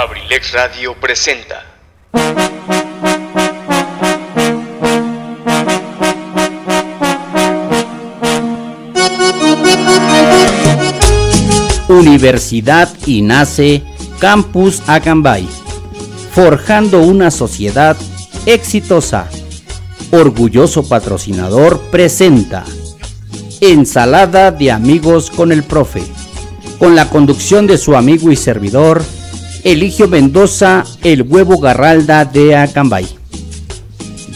Abrilex Radio presenta. Universidad y nace Campus Acambay, forjando una sociedad exitosa. Orgulloso patrocinador presenta Ensalada de amigos con el profe, con la conducción de su amigo y servidor Eligio Mendoza, el huevo garralda de Acambay.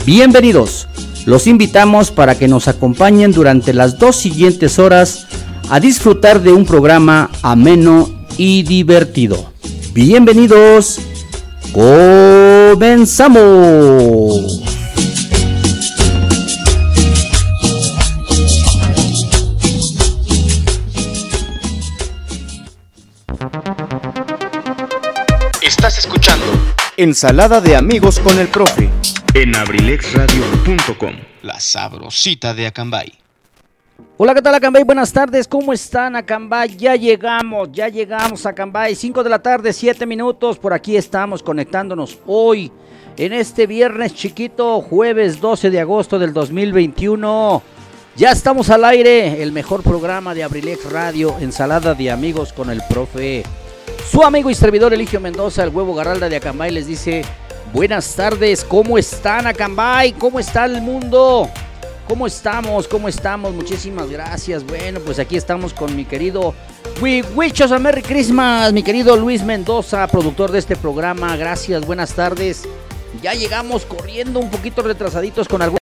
Bienvenidos, los invitamos para que nos acompañen durante las dos siguientes horas a disfrutar de un programa ameno y divertido. Bienvenidos, comenzamos. Estás escuchando Ensalada de amigos con el profe. en abrilexradio.com. La sabrosita de Acambay. Hola, ¿qué tal Acambay? Buenas tardes, ¿cómo están Acambay? Ya llegamos, ya llegamos a Acambay, 5 de la tarde, 7 minutos, por aquí estamos conectándonos hoy, en este viernes chiquito, jueves 12 de agosto del 2021. Ya estamos al aire, el mejor programa de Abrilex Radio, ensalada de amigos con el profe. Su amigo y servidor Eligio Mendoza, el huevo garralda de Acambay, les dice buenas tardes, ¿cómo están Acambay? ¿Cómo está el mundo? ¿Cómo estamos? ¿Cómo estamos? Muchísimas gracias. Bueno, pues aquí estamos con mi querido us a Merry Christmas, mi querido Luis Mendoza, productor de este programa. Gracias, buenas tardes. Ya llegamos corriendo un poquito retrasaditos con algunas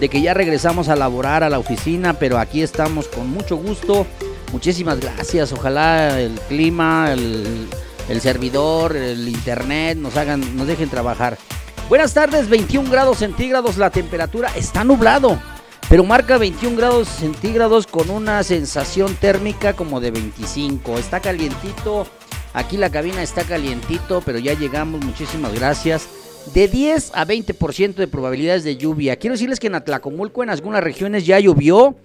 de que ya regresamos a laborar a la oficina, pero aquí estamos con mucho gusto. Muchísimas gracias. Ojalá el clima, el, servidor, el internet nos hagan, nos dejen trabajar. Buenas tardes, 21 grados centígrados la temperatura, está nublado, pero marca 21 grados centígrados con una sensación térmica como de 25. Está calientito, aquí la cabina está calientito, pero ya llegamos, muchísimas gracias. De 10 a 20% de probabilidades de lluvia. Quiero decirles que en Atlacomulco en algunas regiones ya llovió.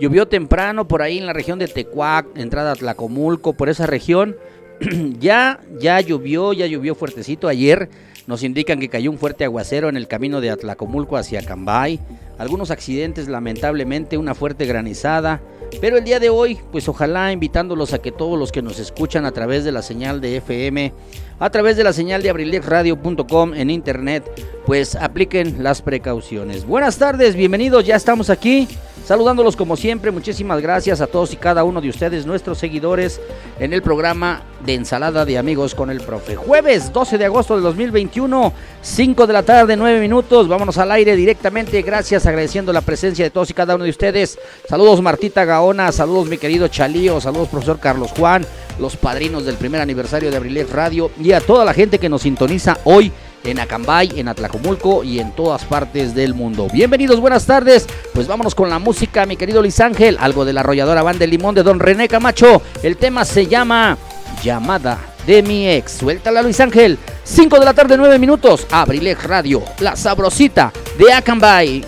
Llovió temprano por ahí en la región de Tecuac, entrada a Atlacomulco, por esa región. ya, ya llovió, ya llovió fuertecito ayer. Nos indican que cayó un fuerte aguacero en el camino de Atlacomulco hacia Cambay. Algunos accidentes, lamentablemente, una fuerte granizada. Pero el día de hoy, pues ojalá invitándolos a que todos los que nos escuchan a través de la señal de FM, a través de la señal de abrilexradio.com en internet, pues apliquen las precauciones. Buenas tardes, bienvenidos, ya estamos aquí. Saludándolos como siempre, muchísimas gracias a todos y cada uno de ustedes, nuestros seguidores, en el programa de Ensalada de Amigos con el Profe. Jueves 12 de agosto del 2021, 5 de la tarde, 9 minutos. Vámonos al aire directamente. Gracias, agradeciendo la presencia de todos y cada uno de ustedes. Saludos Martita Gaona, saludos mi querido Chalío, saludos profesor Carlos Juan, los padrinos del primer aniversario de Abrilex Radio y a toda la gente que nos sintoniza hoy en Acambay, en Atlacomulco y en todas partes del mundo. Bienvenidos, buenas tardes. Pues vámonos con la música, mi querido Luis Ángel. Algo de la arrolladora banda de limón de Don René Camacho. El tema se llama Llamada de mi ex. Suéltala, Luis Ángel. 5 de la tarde, 9 minutos. Abrilex Radio, la sabrosita de Acambay.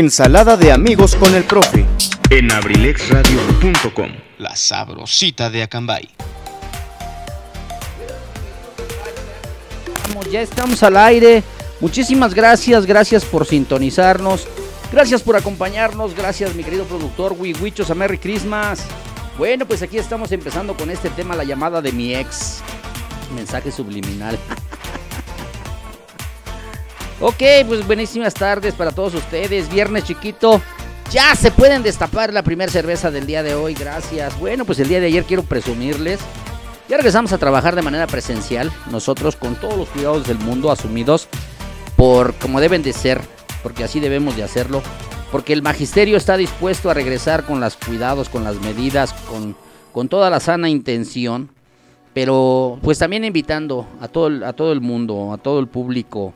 Ensalada de amigos con el profe. en abrilexradio.com. La sabrosita de Acambay. Ya estamos al aire. Muchísimas gracias, gracias por sintonizarnos. Gracias por acompañarnos. Gracias, mi querido productor Wiwichos. A Merry Christmas. Bueno, pues aquí estamos empezando con este tema, la llamada de mi ex. Mensaje subliminal. Ok, pues buenísimas tardes para todos ustedes. Viernes chiquito. Ya se pueden destapar la primera cerveza del día de hoy. Gracias. Bueno, pues el día de ayer quiero presumirles. Ya regresamos a trabajar de manera presencial, nosotros con todos los cuidados del mundo asumidos por como deben de ser, porque así debemos de hacerlo, porque el magisterio está dispuesto a regresar con los cuidados, con las medidas, con, con toda la sana intención, pero pues también invitando a todo, a todo el mundo, a todo el público,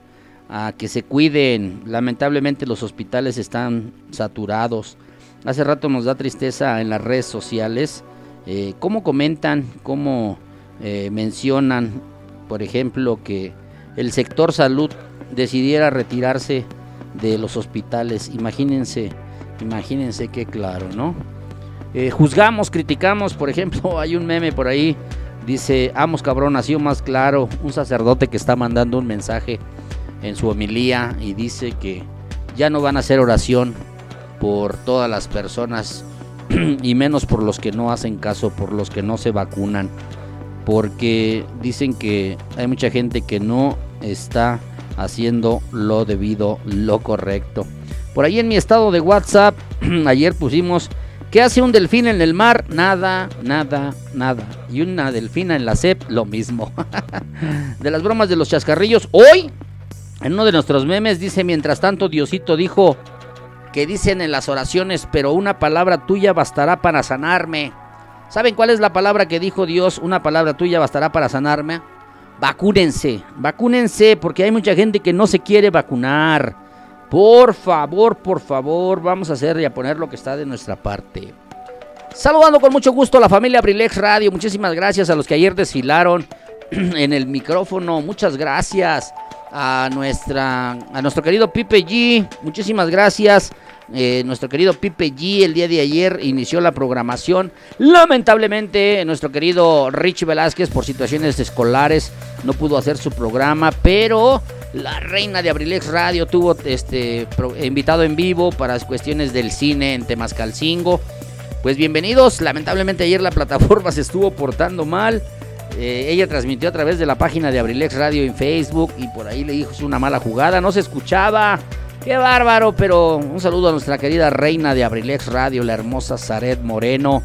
a que se cuiden. Lamentablemente los hospitales están saturados. Hace rato nos da tristeza en las redes sociales eh, cómo comentan, cómo eh, mencionan, por ejemplo, que el sector salud decidiera retirarse de los hospitales. Imagínense, imagínense qué claro, ¿no? Eh, juzgamos, criticamos, por ejemplo, hay un meme por ahí, dice, amos cabrón, ha sido más claro, un sacerdote que está mandando un mensaje en su homilía y dice que ya no van a hacer oración por todas las personas y menos por los que no hacen caso, por los que no se vacunan, porque dicen que hay mucha gente que no está haciendo lo debido, lo correcto. Por ahí en mi estado de WhatsApp, ayer pusimos, ¿qué hace un delfín en el mar? Nada, nada, nada. Y una delfina en la CEP, lo mismo. de las bromas de los chascarrillos, hoy, en uno de nuestros memes, dice, mientras tanto Diosito dijo, que dicen en las oraciones, pero una palabra tuya bastará para sanarme. ¿Saben cuál es la palabra que dijo Dios? Una palabra tuya bastará para sanarme. Vacúnense, vacúnense, porque hay mucha gente que no se quiere vacunar. Por favor, por favor, vamos a hacer y a poner lo que está de nuestra parte. Saludando con mucho gusto a la familia Abrilex Radio. Muchísimas gracias a los que ayer desfilaron en el micrófono. Muchas gracias a nuestra a nuestro querido Pipe G. Muchísimas gracias. Eh, nuestro querido Pipe G el día de ayer inició la programación. Lamentablemente, nuestro querido Richie Velázquez, por situaciones escolares, no pudo hacer su programa, pero la reina de Abrilex Radio tuvo este invitado en vivo para cuestiones del cine en Temascalcingo. Pues bienvenidos. Lamentablemente ayer la plataforma se estuvo portando mal. Eh, ella transmitió a través de la página de Abrilex Radio en Facebook y por ahí le dijo "Es una mala jugada, no se escuchaba. Qué bárbaro, pero un saludo a nuestra querida reina de Abrilex Radio, la hermosa Zaret Moreno.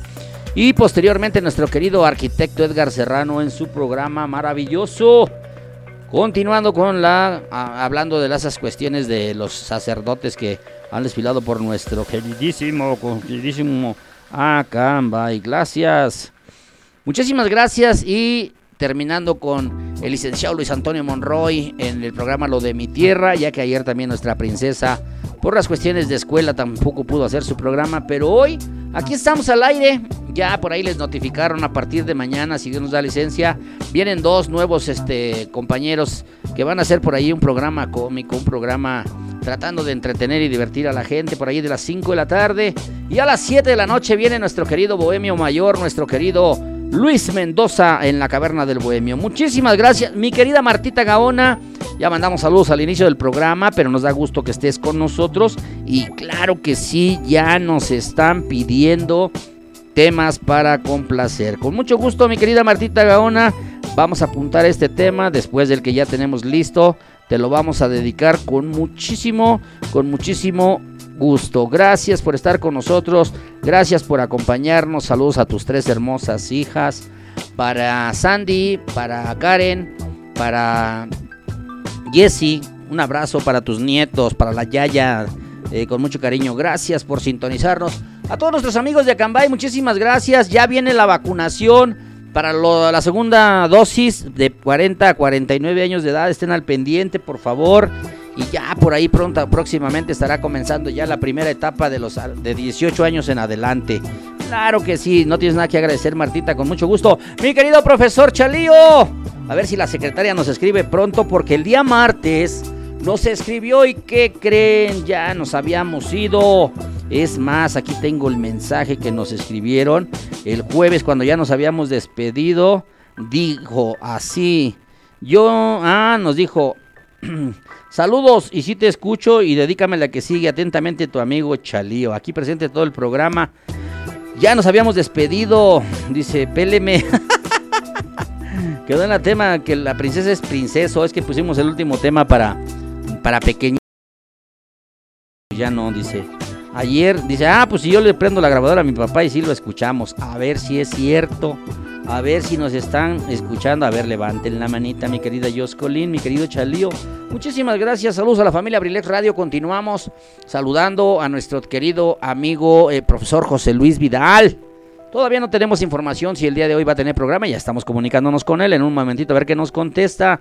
Y posteriormente nuestro querido arquitecto Edgar Serrano en su programa maravilloso. Continuando con la. hablando de esas cuestiones de los sacerdotes que han desfilado por nuestro queridísimo, queridísimo Acambay. Gracias. Muchísimas gracias y terminando con el licenciado Luis Antonio Monroy en el programa Lo de mi tierra, ya que ayer también nuestra princesa por las cuestiones de escuela tampoco pudo hacer su programa, pero hoy aquí estamos al aire. Ya por ahí les notificaron a partir de mañana, si Dios nos da licencia, vienen dos nuevos este, compañeros que van a hacer por ahí un programa cómico, un programa tratando de entretener y divertir a la gente por ahí de las 5 de la tarde. Y a las 7 de la noche viene nuestro querido Bohemio Mayor, nuestro querido Luis Mendoza en la Caverna del Bohemio. Muchísimas gracias, mi querida Martita Gaona. Ya mandamos saludos al inicio del programa, pero nos da gusto que estés con nosotros. Y claro que sí, ya nos están pidiendo temas para complacer. Con mucho gusto, mi querida Martita Gaona, vamos a apuntar este tema después del que ya tenemos listo. Te lo vamos a dedicar con muchísimo, con muchísimo gusto. Gracias por estar con nosotros. Gracias por acompañarnos. Saludos a tus tres hermosas hijas. Para Sandy, para Karen, para Jesse. Un abrazo para tus nietos, para la Yaya. Eh, con mucho cariño. Gracias por sintonizarnos. A todos nuestros amigos de Acambay, muchísimas gracias. Ya viene la vacunación para la segunda dosis de 40 a 49 años de edad. Estén al pendiente, por favor. Y ya por ahí pronto, próximamente estará comenzando ya la primera etapa de los de 18 años en adelante. Claro que sí, no tienes nada que agradecer, Martita, con mucho gusto. Mi querido profesor Chalío, a ver si la secretaria nos escribe pronto, porque el día martes nos escribió y ¿qué creen? Ya nos habíamos ido. Es más, aquí tengo el mensaje que nos escribieron el jueves cuando ya nos habíamos despedido. Dijo así. Yo, ah, nos dijo, saludos y si te escucho y dedícame la que sigue atentamente tu amigo Chalío. Aquí presente todo el programa. Ya nos habíamos despedido, dice, péleme. Quedó en la tema que la princesa es princeso. Es que pusimos el último tema para para pequeños. Ya no, dice. Ayer dice, ah, pues si yo le prendo la grabadora a mi papá y si lo escuchamos. A ver si es cierto. A ver si nos están escuchando. A ver, levanten la manita, mi querida Joscolín, mi querido Chalío. Muchísimas gracias. Saludos a la familia Abrilex Radio. Continuamos saludando a nuestro querido amigo eh, profesor José Luis Vidal. Todavía no tenemos información si el día de hoy va a tener programa. Ya estamos comunicándonos con él en un momentito a ver qué nos contesta.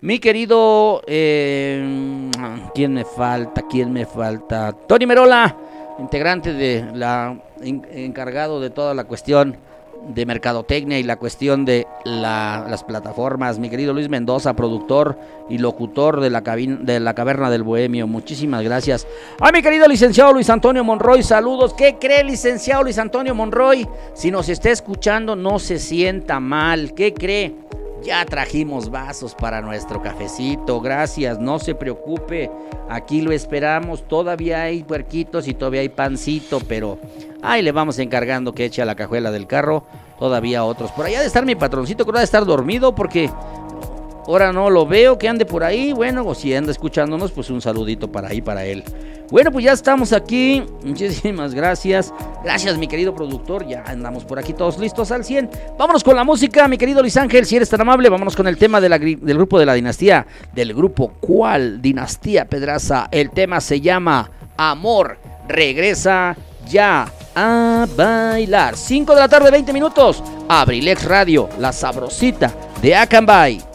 Mi querido, eh, ¿quién me falta? ¿Quién me falta? Tony Merola, integrante de la, encargado de toda la cuestión de mercadotecnia y la cuestión de las plataformas. Mi querido Luis Mendoza, productor y locutor de la, de la Caverna del Bohemio. Muchísimas gracias. A mi querido licenciado Luis Antonio Monroy, saludos. ¿Qué cree, licenciado Luis Antonio Monroy? Si nos está escuchando, no se sienta mal. ¿Qué cree? Ya trajimos vasos para nuestro cafecito, gracias, no se preocupe, aquí lo esperamos, todavía hay puerquitos y todavía hay pancito, pero ahí le vamos encargando que eche a la cajuela del carro, todavía otros. Por allá de estar mi patroncito, creo de estar dormido porque ahora no lo veo, que ande por ahí, bueno, o si anda escuchándonos, pues un saludito para ahí, para él. Bueno, pues ya estamos aquí. Muchísimas gracias. Gracias, mi querido productor. Ya andamos por aquí todos listos al 100. Vámonos con la música, mi querido Luis Ángel, si eres tan amable. Vámonos con el tema del grupo de la dinastía. Del grupo ¿Cuál? Dinastía Pedraza. El tema se llama Amor. Regresa ya a bailar. 5 de la tarde, 20 minutos. Abrilex Radio, la sabrosita de Acambay.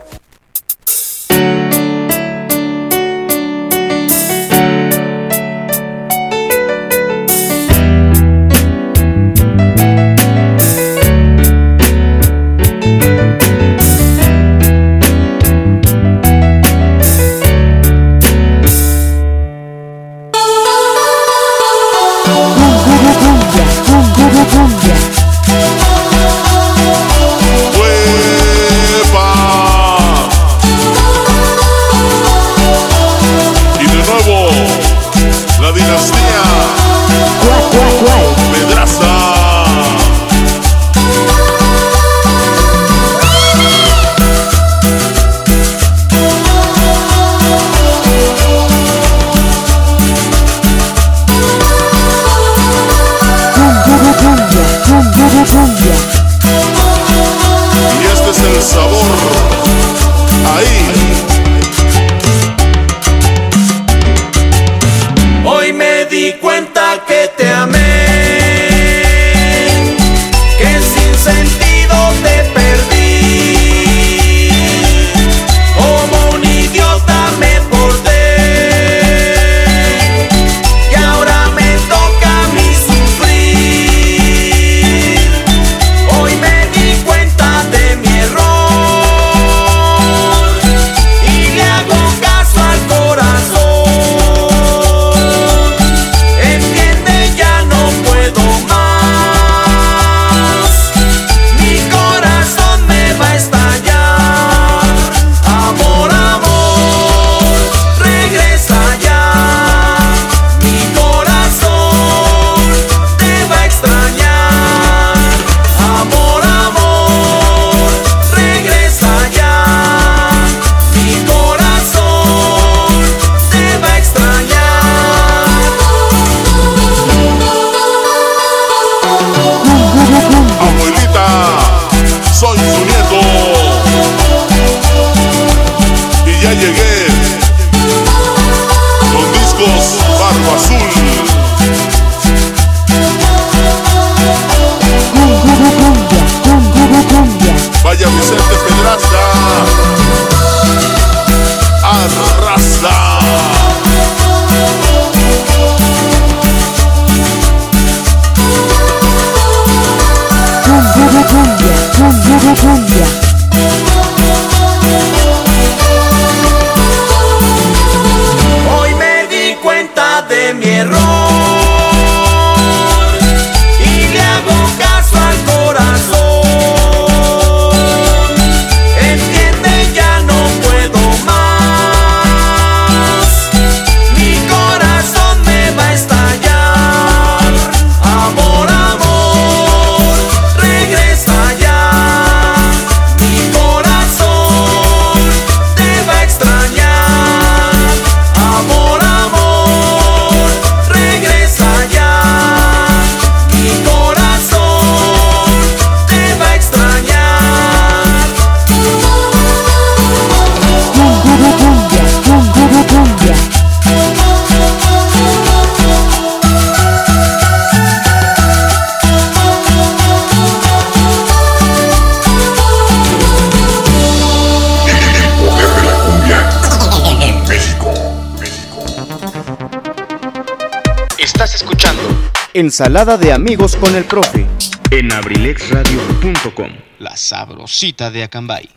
Ensalada de amigos con el profe. en abrilexradio.com. La sabrosita de Acambay.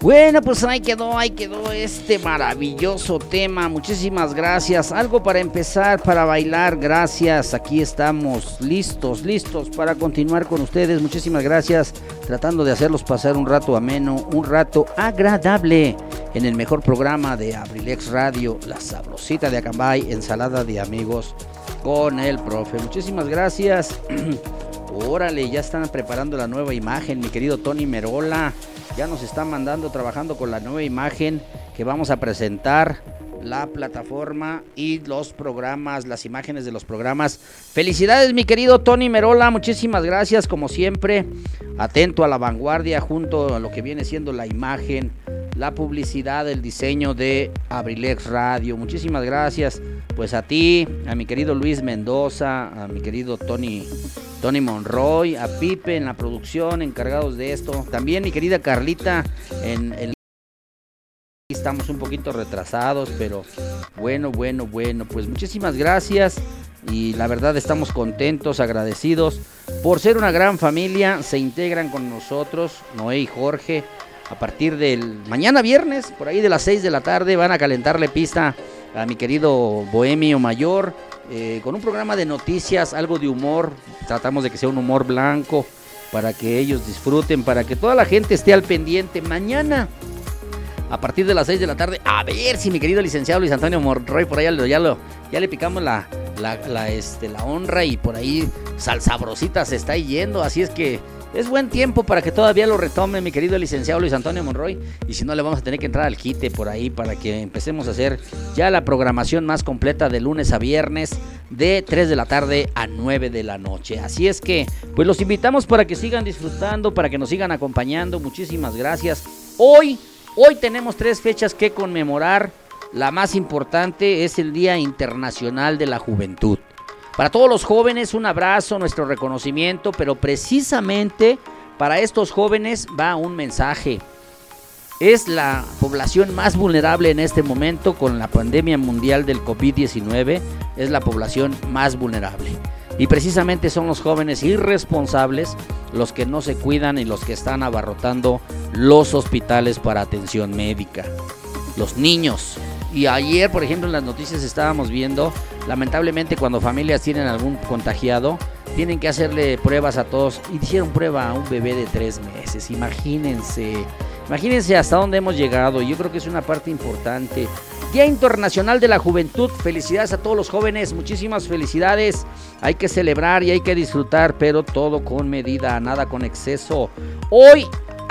Bueno, pues ahí quedó, ahí quedó este maravilloso tema. Muchísimas gracias. Algo para empezar, para bailar. Gracias. Aquí estamos listos, listos para continuar con ustedes. Muchísimas gracias. Tratando de hacerlos pasar un rato ameno, un rato agradable en el mejor programa de Abrilex Radio, La Sabrosita de Acambay, ensalada de amigos con el profe. Muchísimas gracias. Órale, ya están preparando la nueva imagen, mi querido Tony Merola. Ya nos está mandando trabajando con la nueva imagen que vamos a presentar, la plataforma y los programas, las imágenes de los programas. Felicidades, mi querido Tony Merola. Muchísimas gracias, como siempre. Atento a la vanguardia junto a lo que viene siendo la imagen, la publicidad, el diseño de Abrilex Radio. Muchísimas gracias. Pues a ti, a mi querido Luis Mendoza, a mi querido Tony, Tony Monroy, a Pipe en la producción, encargados de esto. También mi querida Carlita en el estamos un poquito retrasados, pero bueno, bueno, bueno, pues muchísimas gracias y la verdad estamos contentos, agradecidos por ser una gran familia, se integran con nosotros, Noé y Jorge, a partir del mañana viernes, por ahí de las 6 de la tarde, van a calentarle pista a mi querido Bohemio Mayor, eh, con un programa de noticias, algo de humor, tratamos de que sea un humor blanco, para que ellos disfruten, para que toda la gente esté al pendiente. Mañana a partir de las 6 de la tarde. A ver si mi querido licenciado Luis Antonio Monroy por ahí ya, lo- ya, le picamos la, la, este, la honra y por ahí salsabrosita se está yendo. Así es que es buen tiempo para que todavía lo retome mi querido licenciado Luis Antonio Monroy. Y si no, le vamos a tener que entrar al quite por ahí para que empecemos a hacer ya la programación más completa de lunes a viernes de 3 de la tarde a 9 de la noche. Así es que, pues los invitamos para que sigan disfrutando, para que nos sigan acompañando. Muchísimas gracias. Hoy Hoy tenemos tres fechas que conmemorar. La más importante es el Día Internacional de la Juventud. Para todos los jóvenes un abrazo, nuestro reconocimiento, pero precisamente para estos jóvenes va un mensaje. Es la población más vulnerable en este momento con la pandemia mundial del COVID-19. Es la población más vulnerable. Y precisamente son los jóvenes irresponsables los que no se cuidan y los que están abarrotando los hospitales para atención médica. Los niños. Y ayer, por ejemplo, en las noticias estábamos viendo, lamentablemente cuando familias tienen algún contagiado, tienen que hacerle pruebas a todos. Hicieron prueba a un bebé de tres meses. Imagínense. Imagínense hasta dónde hemos llegado. Yo creo que es una parte importante. Día Internacional de la Juventud. Felicidades a todos los jóvenes. Muchísimas felicidades. Hay que celebrar y hay que disfrutar, pero todo con medida, nada con exceso. Hoy,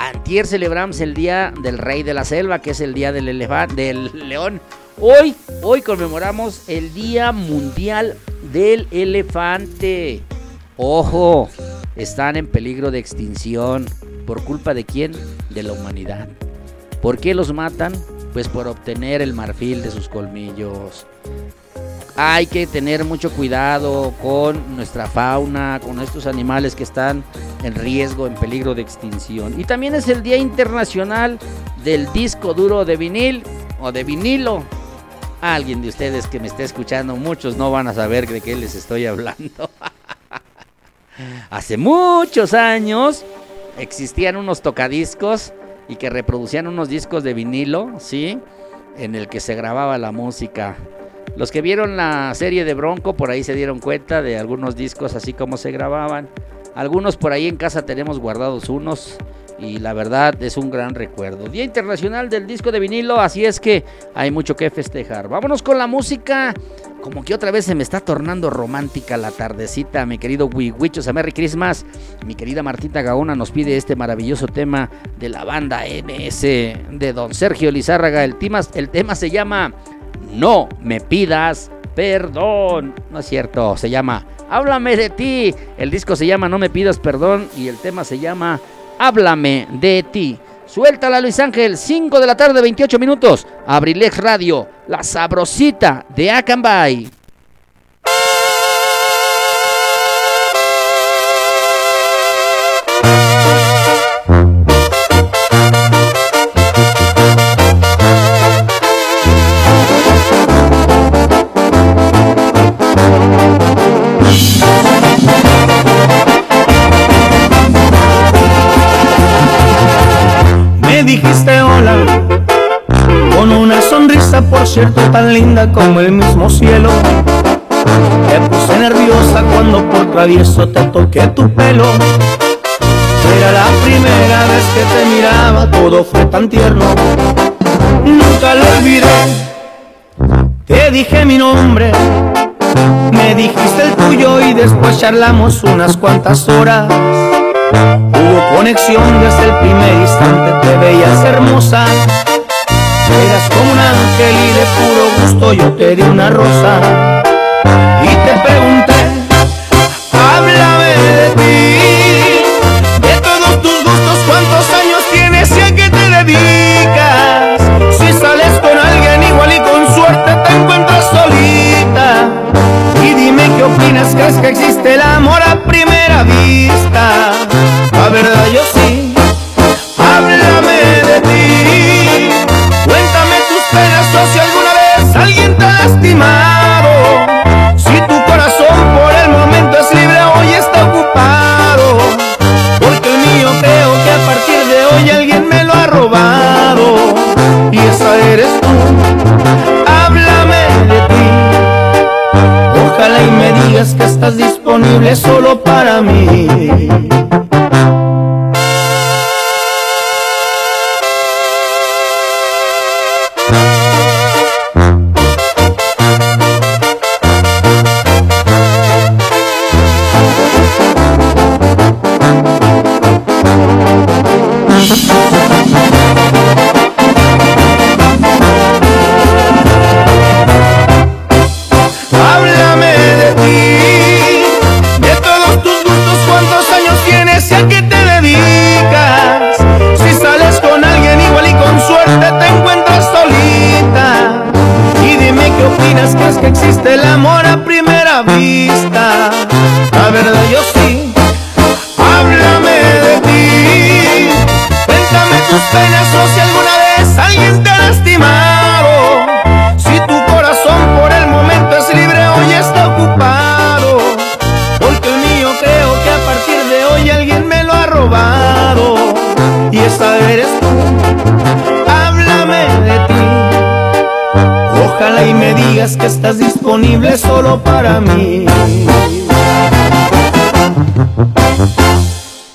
antier celebramos el Día del Rey de la Selva, que es el Día del, elefante, del León. Hoy, hoy conmemoramos el Día Mundial del Elefante. Ojo, están en peligro de extinción. ¿Por culpa de quién? De la humanidad. ¿Por qué los matan? Pues por obtener el marfil de sus colmillos. Hay que tener mucho cuidado con nuestra fauna, con estos animales que están en riesgo, en peligro de extinción. Y también es el Día Internacional del Disco Duro de Vinil o de vinilo. Alguien de ustedes que me esté escuchando, muchos no van a saber de qué les estoy hablando. Hace muchos años existían unos tocadiscos y que reproducían unos discos de vinilo, ¿sí? En el que se grababa la música. Los que vieron la serie de Bronco por ahí se dieron cuenta de algunos discos así como se grababan. Algunos por ahí en casa tenemos guardados unos y la verdad es un gran recuerdo. Día Internacional del Disco de Vinilo, así es que hay mucho que festejar. Vámonos con la música. Como que otra vez se me está tornando romántica la tardecita, mi querido Wiwichos, a Merry Christmas. Mi querida Martita Gaona nos pide este maravilloso tema de la banda MS de Don Sergio Lizárraga. El el tema se llama No me pidas perdón. No es cierto, se llama Háblame de ti. El disco se llama No me pidas perdón y el tema se llama Háblame de ti. Suéltala Luis Ángel, 5 de la tarde, 28 minutos. Abrilex Radio, la sabrosita de Acambay. Dijiste hola con una sonrisa, por cierto, tan linda como el mismo cielo. Te puse nerviosa cuando por travieso te toqué tu pelo. Era la primera vez que te miraba, todo fue tan tierno. Nunca lo olvidé. Te dije mi nombre, me dijiste el tuyo y después charlamos unas cuantas horas. Conexión desde el primer instante, te veías hermosa. Eras como un ángel y de puro gusto yo te di una rosa. Y te pregunté, háblame de ti, de todos tus gustos, cuántos años tienes y a qué te dedicas. Si sales con alguien igual y con suerte te encuentras solita. Y dime qué opinas, crees que existe el amor a primera vista. La verdad yo sí, háblame de ti. Cuéntame tus penas o si alguna vez alguien te ha lastimado. Si tu corazón por el momento es libre, hoy está ocupado. Porque el mío creo que a partir de hoy alguien me lo ha robado. Y esa eres tú, háblame de ti. Ojalá y me digas que estás disponible solo para mí. Solo para mí.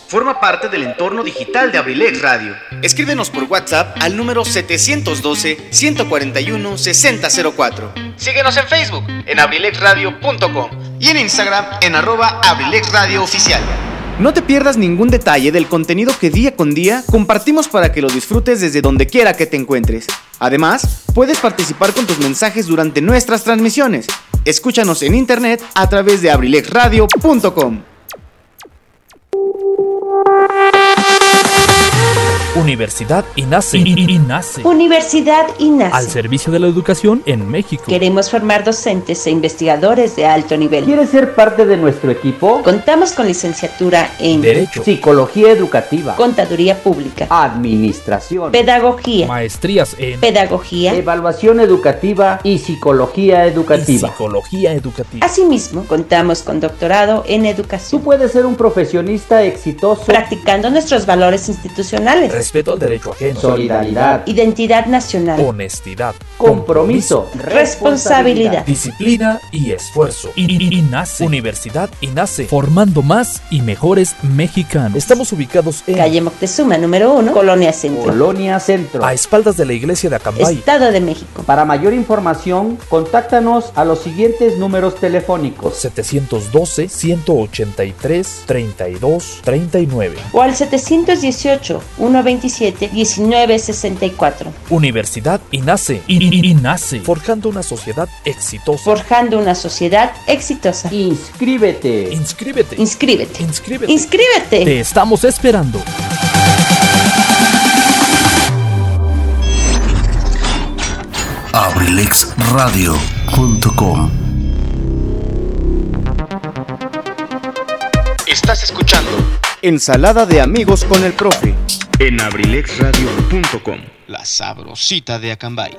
Forma parte del entorno digital de Abrilex Radio. Escríbenos por WhatsApp al número 712-141-6004. Síguenos en Facebook en abrilexradio.com y en Instagram en arroba abrilexradio oficial. No te pierdas ningún detalle del contenido que día con día compartimos para que lo disfrutes desde donde quiera que te encuentres. Además, puedes participar con tus mensajes durante nuestras transmisiones. Escúchanos en internet a través de abrilexradio.com. Universidad INACE. INACE. Universidad INACE. Al servicio de la educación en México. Queremos formar docentes e investigadores de alto nivel. ¿Quieres ser parte de nuestro equipo? Contamos con licenciatura en Derecho. Psicología educativa, Contaduría Pública, administración, Pedagogía, Maestrías en Pedagogía. evaluación educativa y psicología y educativa. psicología educativa. Asimismo, contamos con doctorado en Tú educación, puedes ser un profesionista exitoso practicando nuestros valores institucionales. Respeto al derecho ajeno, solidaridad, identidad nacional, honestidad, compromiso, responsabilidad. disciplina y esfuerzo. Y, y- y nace. Universidad y nace. Formando más y mejores mexicanos. Estamos ubicados en Calle Moctezuma, número 1, Colonia Centro, Colonia Centro. a espaldas de la iglesia de Acambay. Estado de México. Para mayor información, contáctanos a los siguientes números telefónicos. 712 183 32 39. O al 718-127-1964. Universidad y nace. Y, y- y nace. Forjando una sociedad exitosa. Forjando una sociedad exitosa. Inscríbete. Inscríbete. Inscríbete. Inscríbete. Inscríbete. Te estamos esperando. abrilexradio.com Estás escuchando Ensalada de amigos con el profe. En abrilexradio.com. La sabrosita de Acambay.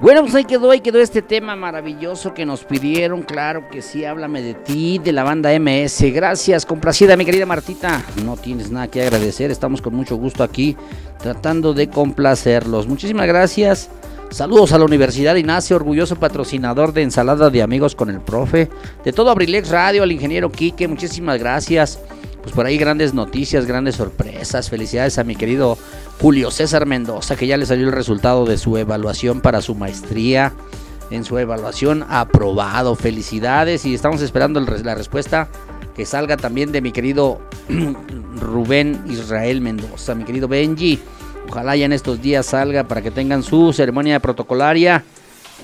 Bueno, pues ahí quedó, ahí quedó este tema maravilloso que nos pidieron. Claro que sí, háblame de ti, de la banda MS. Gracias, complacida, mi querida Martita. No tienes nada que agradecer, estamos con mucho gusto aquí tratando de complacerlos. Muchísimas gracias. Saludos a la Universidad Ignacio, orgulloso patrocinador de Ensalada de Amigos con el Profe. De todo Abrilex Radio, al ingeniero Quique, muchísimas gracias. Pues por ahí grandes noticias, grandes sorpresas. Felicidades a mi querido Julio César Mendoza, que ya le salió el resultado de su evaluación para su maestría. En su evaluación aprobado. Felicidades y estamos esperando la respuesta que salga también de mi querido Rubén Israel Mendoza, mi querido Benji. Ojalá ya en estos días salga para que tengan su ceremonia protocolaria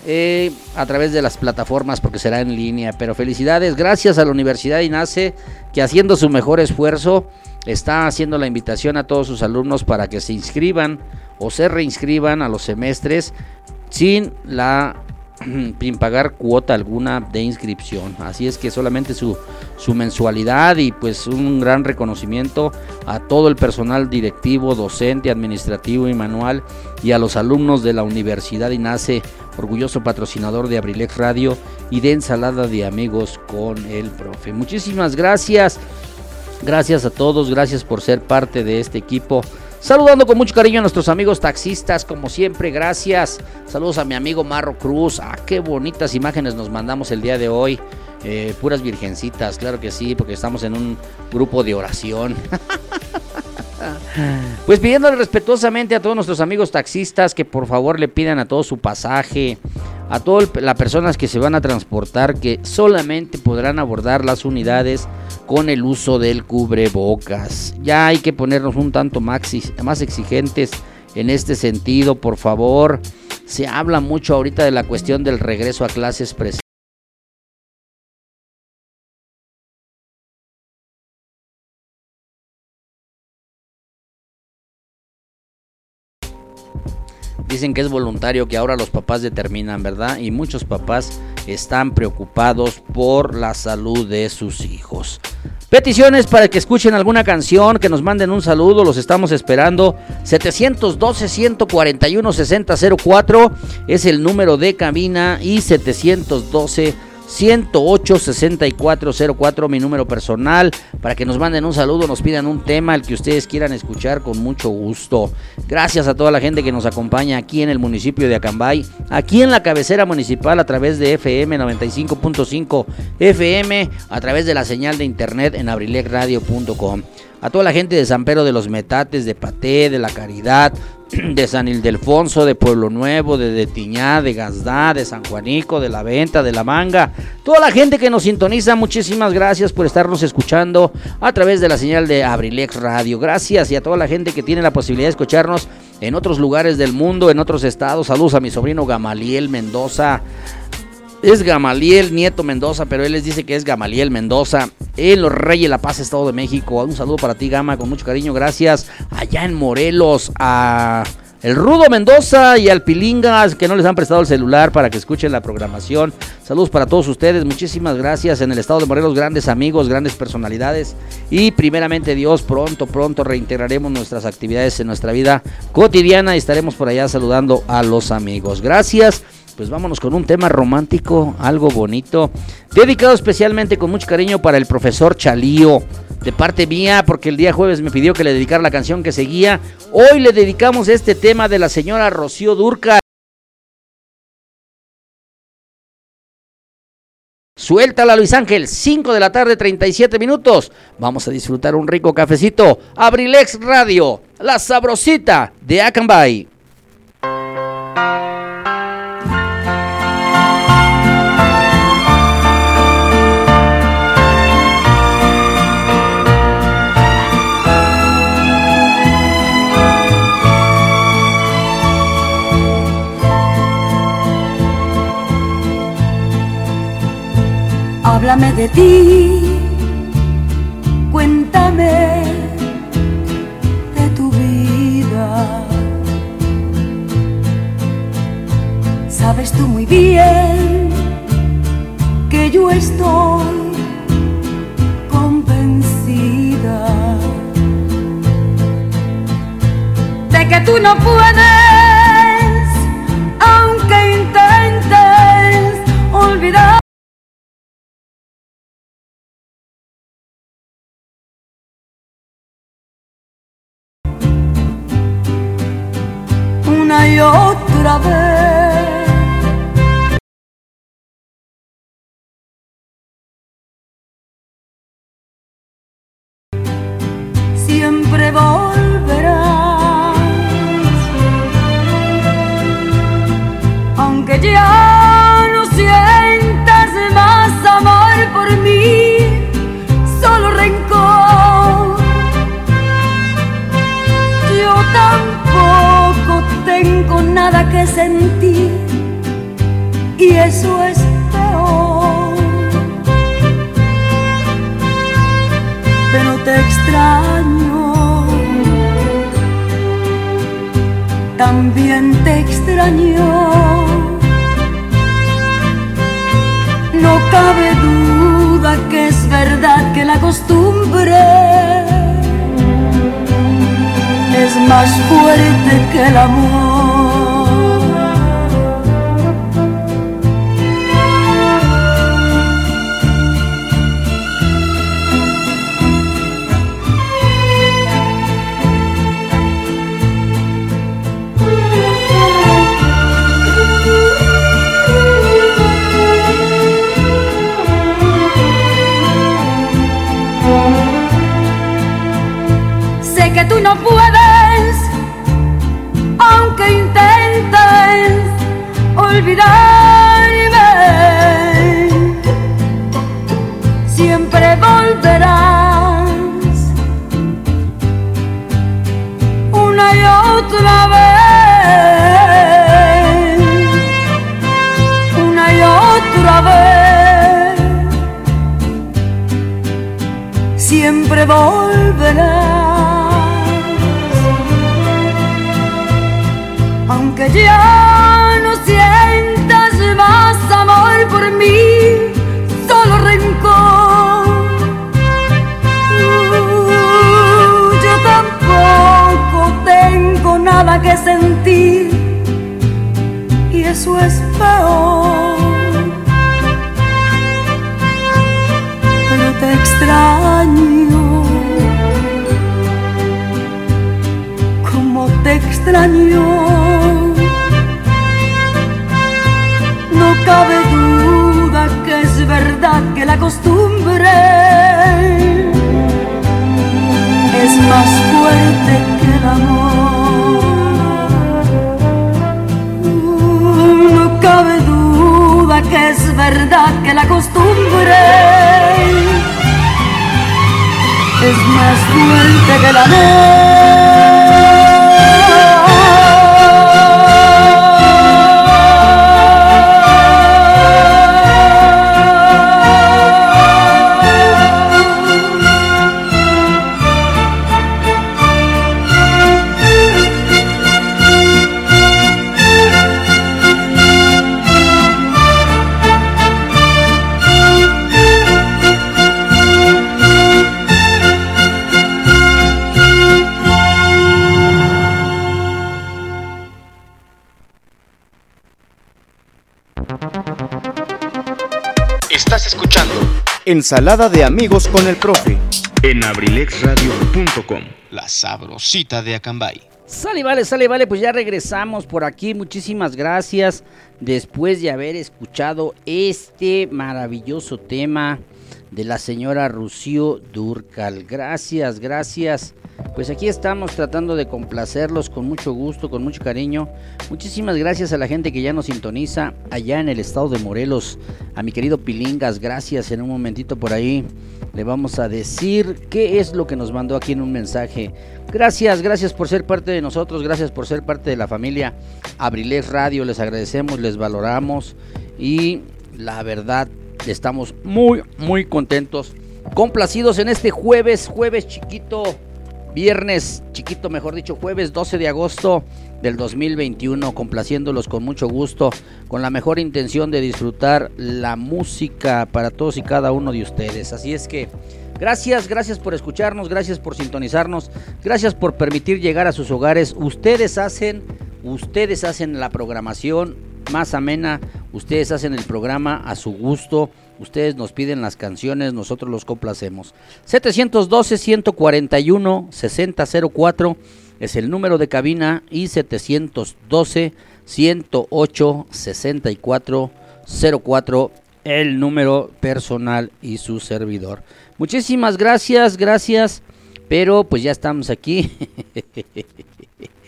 eh, a través de las plataformas porque será en línea. Pero felicidades, gracias a la Universidad INACE que haciendo su mejor esfuerzo está haciendo la invitación a todos sus alumnos para que se inscriban o se reinscriban a los semestres sin la sin pagar cuota alguna de inscripción. Así es que solamente su, su mensualidad y pues un gran reconocimiento a todo el personal directivo, docente, administrativo y manual y a los alumnos de la Universidad INACE, orgulloso patrocinador de Abrilex Radio y de Ensalada de Amigos con el Profe. Muchísimas gracias. Gracias a todos, gracias por ser parte de este equipo. Saludando con mucho cariño a nuestros amigos taxistas, como siempre, gracias. Saludos a mi amigo Marro Cruz. Ah, qué bonitas imágenes nos mandamos el día de hoy. Eh, puras virgencitas, claro que sí, porque estamos en un grupo de oración. Pues pidiéndole respetuosamente a todos nuestros amigos taxistas que por favor le pidan a todos su pasaje, a todas las personas que se van a transportar que solamente podrán abordar las unidades con el uso del cubrebocas. Ya hay que ponernos un tanto más exigentes en este sentido, por favor. Se habla mucho ahorita de la cuestión del regreso a clases presenciales. Dicen que es voluntario, que ahora los papás determinan, ¿verdad? Y muchos papás están preocupados por la salud de sus hijos. Peticiones para que escuchen alguna canción, que nos manden un saludo, los estamos esperando. 712-141-6004 es el número de cabina y 712 108-6404, mi número personal, para que nos manden un saludo, nos pidan un tema, el que ustedes quieran escuchar con mucho gusto. Gracias a toda la gente que nos acompaña aquí en el municipio de Acambay, aquí en la cabecera municipal a través de FM 95.5 FM, a través de la señal de internet en abrilecradio.com. A toda la gente de San Pedro de los Metates, de Paté, de La Caridad, de San Ildefonso, de Pueblo Nuevo, de Detiñá, de Gazdá, de San Juanico, de La Venta, de La Manga. Toda la gente que nos sintoniza, muchísimas gracias por estarnos escuchando a través de la señal de Abrilex Radio. Gracias y a toda la gente que tiene la posibilidad de escucharnos en otros lugares del mundo, en otros estados. Saludos a mi sobrino Gamaliel Mendoza. Es Gamaliel Nieto Mendoza, pero él les dice que es Gamaliel Mendoza. En Los Reyes La Paz, Estado de México. Un saludo para ti, Gama, con mucho cariño. Gracias. Allá en Morelos, a el Rudo Mendoza y al Pilingas, que no les han prestado el celular para que escuchen la programación. Saludos para todos ustedes. Muchísimas gracias. En el Estado de Morelos, grandes amigos, grandes personalidades. Y primeramente, Dios, pronto, pronto reintegraremos nuestras actividades en nuestra vida cotidiana y estaremos por allá saludando a los amigos. Gracias pues vámonos con un tema romántico, algo bonito, dedicado especialmente con mucho cariño para el profesor Chalío. de parte mía, porque el día jueves me pidió que le dedicara la canción que seguía. Hoy le dedicamos este tema de la señora Rocío Durca. Suéltala Luis Ángel, 5 de la tarde, 37 minutos. Vamos a disfrutar un rico cafecito. Abrilex Radio, la sabrosita de Acambay. Háblame de ti, cuéntame de tu vida. Sabes tú muy bien que yo estoy convencida de que tú no puedes, Siempre volverás, aunque ya No cabe duda que es verdad que la costumbre es más fuerte que el amor. Ya no sientas más amor por mí, solo rencor. Uh, yo tampoco tengo nada que sentir y eso es peor. Fuerte que el amor. No cabe duda que es verdad que la costumbre es más fuerte que el Estás Ensalada de amigos con el profe. en abrilexradio.com. La sabrosita de Acambay. Sale, vale, sale, vale, pues ya regresamos por aquí. Muchísimas gracias. Después de haber escuchado este maravilloso tema de la señora Rucio Durcal. Gracias, gracias. Pues aquí estamos tratando de complacerlos con mucho gusto, con mucho cariño. Muchísimas gracias a la gente que ya nos sintoniza allá en el estado de Morelos. A mi querido Pilingas, gracias. En un momentito por ahí le vamos a decir qué es lo que nos mandó aquí en un mensaje. Gracias, gracias por ser parte de nosotros, gracias por ser parte de la familia Abriles Radio. Les agradecemos, les valoramos y la verdad estamos muy, muy contentos, complacidos en este jueves, jueves chiquito, viernes chiquito, mejor dicho, jueves 12 de agosto del 2021, complaciéndolos con mucho gusto, con la mejor intención de disfrutar la música para todos y cada uno de ustedes. Así es que gracias, gracias por escucharnos, gracias por sintonizarnos, gracias por permitir llegar a sus hogares. Ustedes hacen, ustedes hacen la programación más amena. Ustedes hacen el programa a su gusto. Ustedes nos piden las canciones, nosotros los complacemos. 712-141-6004 es el número de cabina y 712-108-6404 el número personal y su servidor. Muchísimas gracias, gracias. Pero pues ya estamos aquí.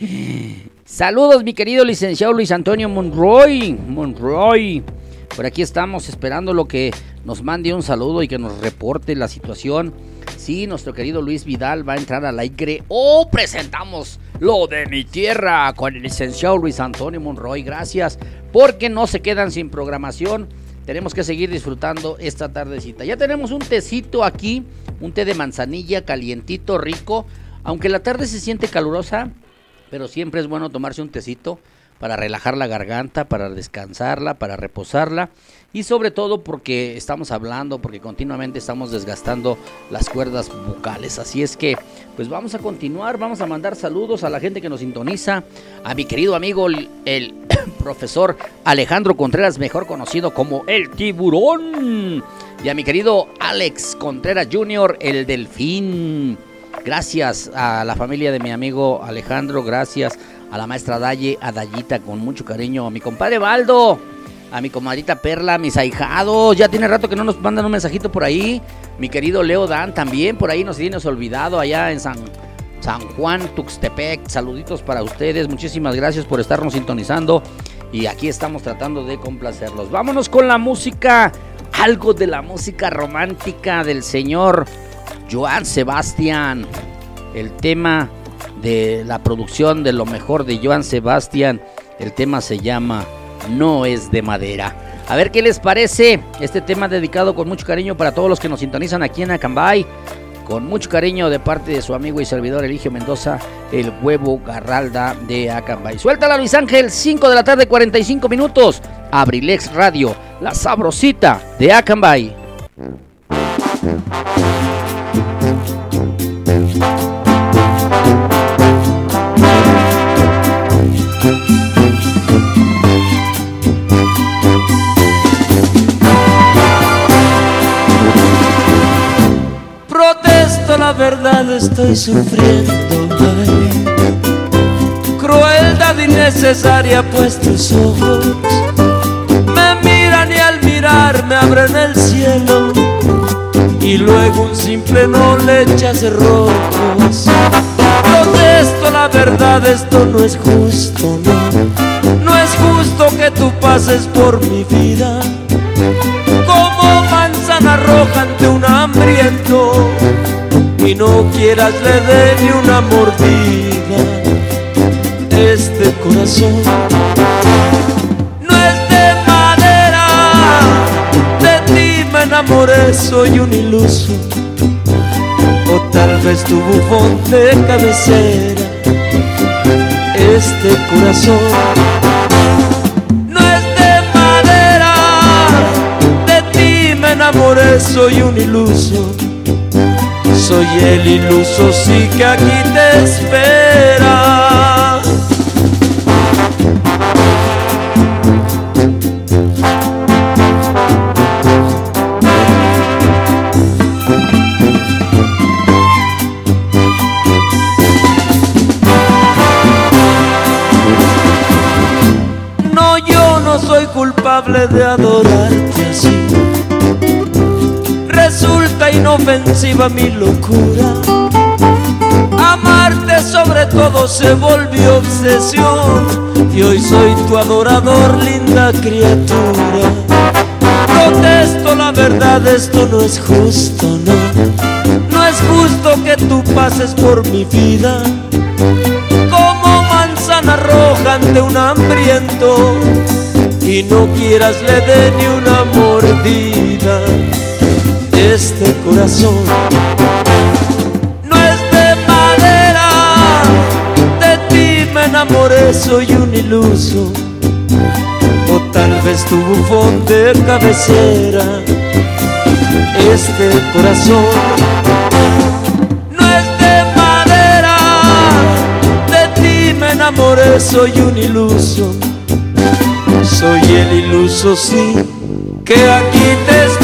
Saludos, mi querido licenciado Luis Antonio Monroy. Monroy. Por aquí estamos esperando lo que nos mande un saludo y que nos reporte la situación. Sí, nuestro querido Luis Vidal va a entrar al aire. ¡Oh! Presentamos lo de mi tierra con el licenciado Luis Antonio Monroy. Gracias, porque no se quedan sin programación. Tenemos que seguir disfrutando esta tardecita. Ya tenemos un tecito aquí, un té de manzanilla calientito, rico. Aunque la tarde se siente calurosa, pero siempre es bueno tomarse un tecito para relajar la garganta, para descansarla, para reposarla y sobre todo porque estamos hablando, porque continuamente estamos desgastando las cuerdas bucales. Así es que, pues vamos a continuar, vamos a mandar saludos a la gente que nos sintoniza, a mi querido amigo el, profesor Alejandro Contreras, mejor conocido como el tiburón, y a mi querido Alex Contreras Jr., el delfín. Gracias a la familia de mi amigo Alejandro, gracias a la maestra Daye, a Dayita con mucho cariño, a mi compadre Baldo, a mi comadrita Perla, a mis ahijados, ya tiene rato que no nos mandan un mensajito por ahí, mi querido Leo Dan también por ahí nos tienes olvidado allá en San, San Juan, Tuxtepec, saluditos para ustedes, muchísimas gracias por estarnos sintonizando y aquí estamos tratando de complacerlos. Vámonos con la música, algo de la música romántica del señor Joan Sebastián. El tema de la producción de lo mejor de Joan Sebastián. El tema se llama No es de madera. A ver qué les parece este tema dedicado con mucho cariño para todos los que nos sintonizan aquí en Acambay. Con mucho cariño de parte de su amigo y servidor Eligio Mendoza, el huevo Garralda de Acambay. Suéltala Luis Ángel, 5 de la tarde, 45 minutos. Abrilex Radio, la sabrosita de Acambay. Protesto, la verdad estoy sufriendo. Crueldad innecesaria, pues tus ojos me miran y al mirar me abren el cielo y luego un simple no le echas rojos. Protesto, la verdad, esto no es justo, no. No es justo que tú pases por mi vida como manzana roja ante un hambriento y no quieras le dé ni una mordida. Este corazón enamoré soy un iluso. O tal vez tu bufón de cabecera este corazón no es de madera. De ti me enamoré soy un iluso. Soy el iluso sí que aquí te espera inofensiva mi locura. Amarte sobre todo se volvió obsesión y hoy soy tu adorador, linda criatura. Protesto la verdad, esto no es justo, no. No es justo que tú pases por mi vida como manzana roja ante un hambriento y no quieras le dé ni una mordida. Este corazón. No es de madera, de ti me enamoré, soy un iluso. O tal vez tu bufón de cabecera, este corazón. No es de madera, de ti me enamoré, soy un iluso. Soy el iluso, sí, que aquí te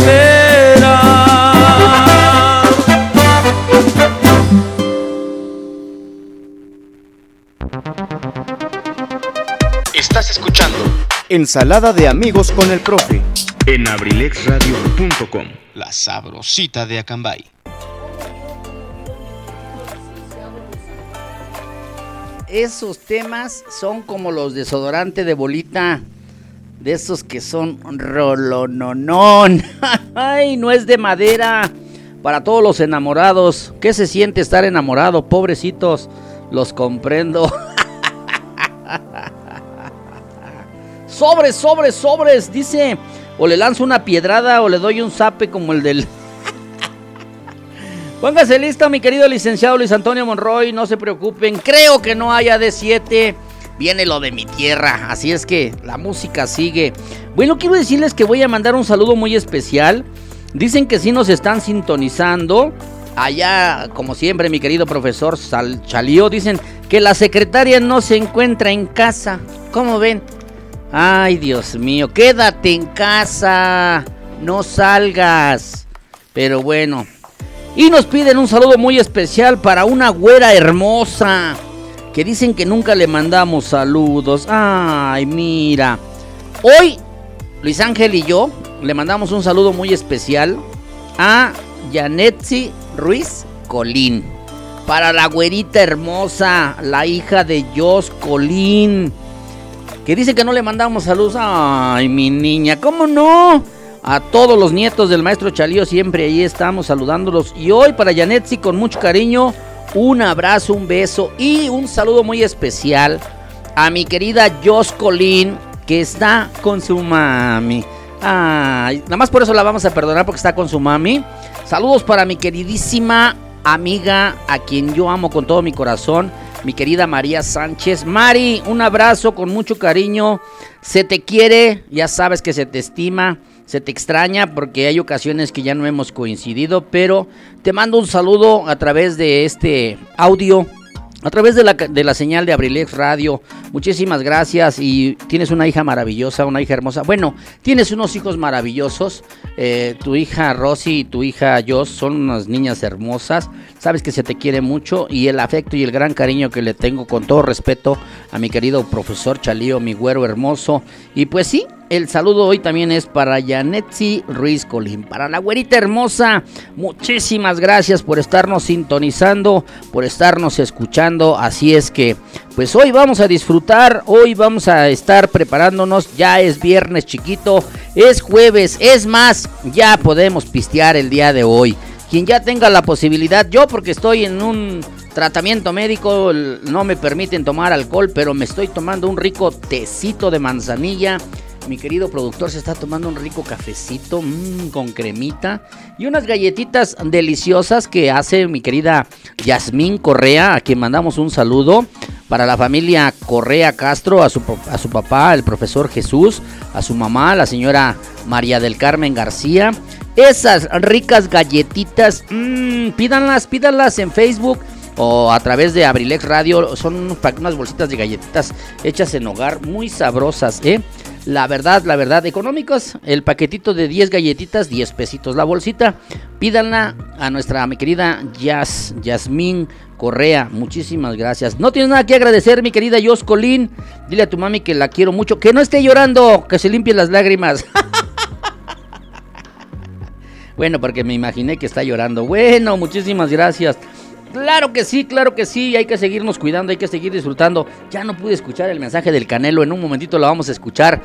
Ensalada de amigos con el profe. en abrilexradio.com. La sabrosita de Acambay. Esos temas son como los desodorante de bolita. De esos que son rolononón. Ay, no es de madera. Para todos los enamorados. ¿Qué se siente estar enamorado? Pobrecitos. Los comprendo. sobres, sobres, sobres. Dice. O le lanzo una piedrada o le doy un zape como el del. Póngase lista, mi querido licenciado Luis Antonio Monroy. No se preocupen. Creo que no haya de 7 Viene lo de mi tierra. Así es que la música sigue. Bueno, quiero decirles que voy a mandar un saludo muy especial. Dicen que sí nos están sintonizando. Allá, como siempre, mi querido profesor Sal Chalío, dicen que la secretaria no se encuentra en casa. ¿Cómo ven? Ay, Dios mío, quédate en casa. No salgas. Pero bueno, y nos piden un saludo muy especial para una güera hermosa. Que dicen que nunca le mandamos saludos. Ay, mira. Hoy, Luis Ángel y yo le mandamos un saludo muy especial a Yanetsi Ruiz Colín. Para la güerita hermosa, la hija de Jos Colín. Que dice que no le mandamos saludos. Ay, mi niña, ¿cómo no? A todos los nietos del maestro Chalío siempre ahí estamos saludándolos. Y hoy para Yanetsi con mucho cariño, un abrazo, un beso y un saludo muy especial a mi querida Jos Colín que está con su mami. Ay, nada más por eso la vamos a perdonar porque está con su mami. Saludos para mi queridísima amiga a quien yo amo con todo mi corazón, mi querida María Sánchez. Mari, un abrazo con mucho cariño. Se te quiere, ya sabes que se te estima se te extraña porque hay ocasiones que ya no hemos coincidido, pero te mando un saludo a través de este audio, a través de la, de la señal de Abrilex Radio. Muchísimas gracias y tienes una hija maravillosa, una hija hermosa. Bueno, tienes unos hijos maravillosos. Eh, tu hija Rosy y tu hija Jos son unas niñas hermosas. Sabes que se te quiere mucho y el afecto y el gran cariño que le tengo con todo respeto a mi querido profesor Chalío, mi güero hermoso. Y pues sí, el saludo hoy también es para Yanetsi Ruiz Colín, para la güerita hermosa. Muchísimas gracias por estarnos sintonizando, por estarnos escuchando. Así es que, pues hoy vamos a disfrutar, hoy vamos a estar preparándonos. Ya es viernes chiquito, es jueves, es más, ya podemos pistear el día de hoy. Quien ya tenga la posibilidad, yo porque estoy en un tratamiento médico, no me permiten tomar alcohol, pero me estoy tomando un rico tecito de manzanilla mi querido productor se está tomando un rico cafecito mmm, con cremita y unas galletitas deliciosas que hace mi querida Yasmín Correa, a quien mandamos un saludo. Para la familia Correa Castro, a su, a su papá, el profesor Jesús, a su mamá, la señora María del Carmen García. Esas ricas galletitas, mmm, pídanlas, pídanlas en Facebook o a través de Abrilex Radio. Son unas bolsitas de galletitas hechas en hogar muy sabrosas, ¿eh? La verdad, la verdad, económicos, el paquetito de 10 galletitas, 10 pesitos la bolsita. Pídanla a nuestra mi querida Yas, Yasmín Correa. Muchísimas gracias. No tienes nada que agradecer, mi querida Jos Colín. Dile a tu mami que la quiero mucho, que no esté llorando, que se limpie las lágrimas. bueno, porque me imaginé que está llorando. Bueno, muchísimas gracias. Claro que sí, claro que sí, hay que seguirnos cuidando, hay que seguir disfrutando. Ya no pude escuchar el mensaje del Canelo, en un momentito lo vamos a escuchar.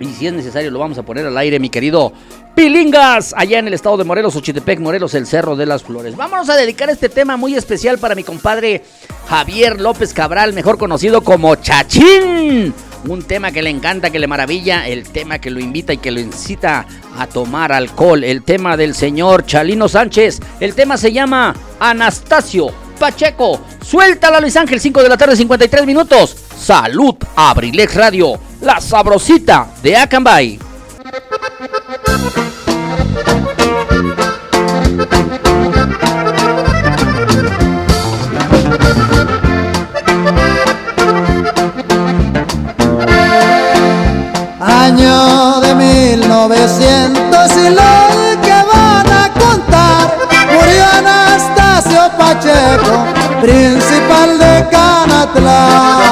Y si es necesario lo vamos a poner al aire, mi querido Pilingas, allá en el estado de Morelos, Ochitepec, Morelos, el Cerro de las Flores. Vámonos a dedicar este tema muy especial para mi compadre Javier López Cabral, mejor conocido como Chachín un tema que le encanta, que le maravilla, el tema que lo invita y que lo incita a tomar alcohol, el tema del señor Chalino Sánchez, el tema se llama Anastasio Pacheco. Suéltala Luis Ángel, 5 de la tarde, 53 minutos. Salud, Abrilex Radio, la sabrosita de Acambay. Año de 1900 y lo que van a contar murió Anastasio Pacheco, principal de Canatlán.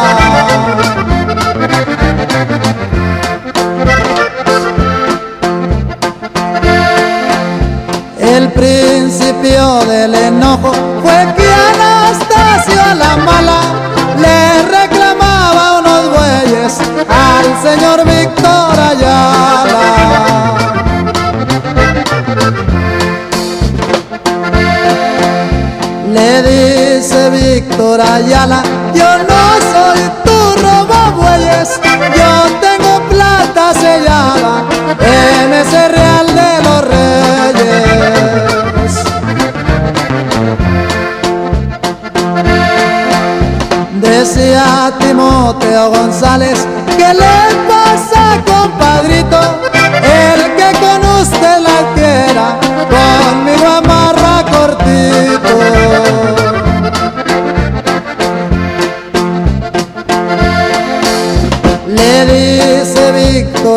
El principio del enojo fue que Anastasio la mala le reclamaba unos bueyes al señor Víctor dice Víctor Ayala, yo no soy tu robo bueyes, yo tengo plata sellada en ese real de los reyes. Decía Timoteo González, ¿qué le pasa, compadrito?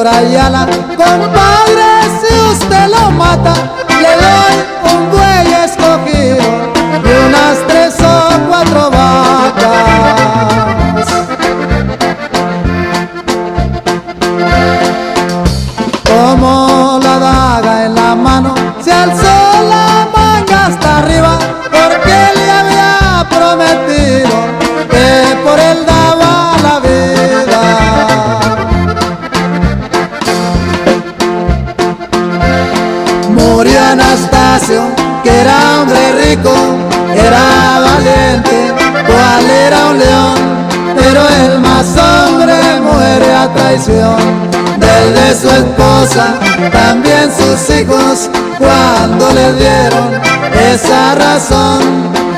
Ayala, compadre, si usted lo mata, traición. Del de su esposa, también sus hijos, cuando le dieron esa razón,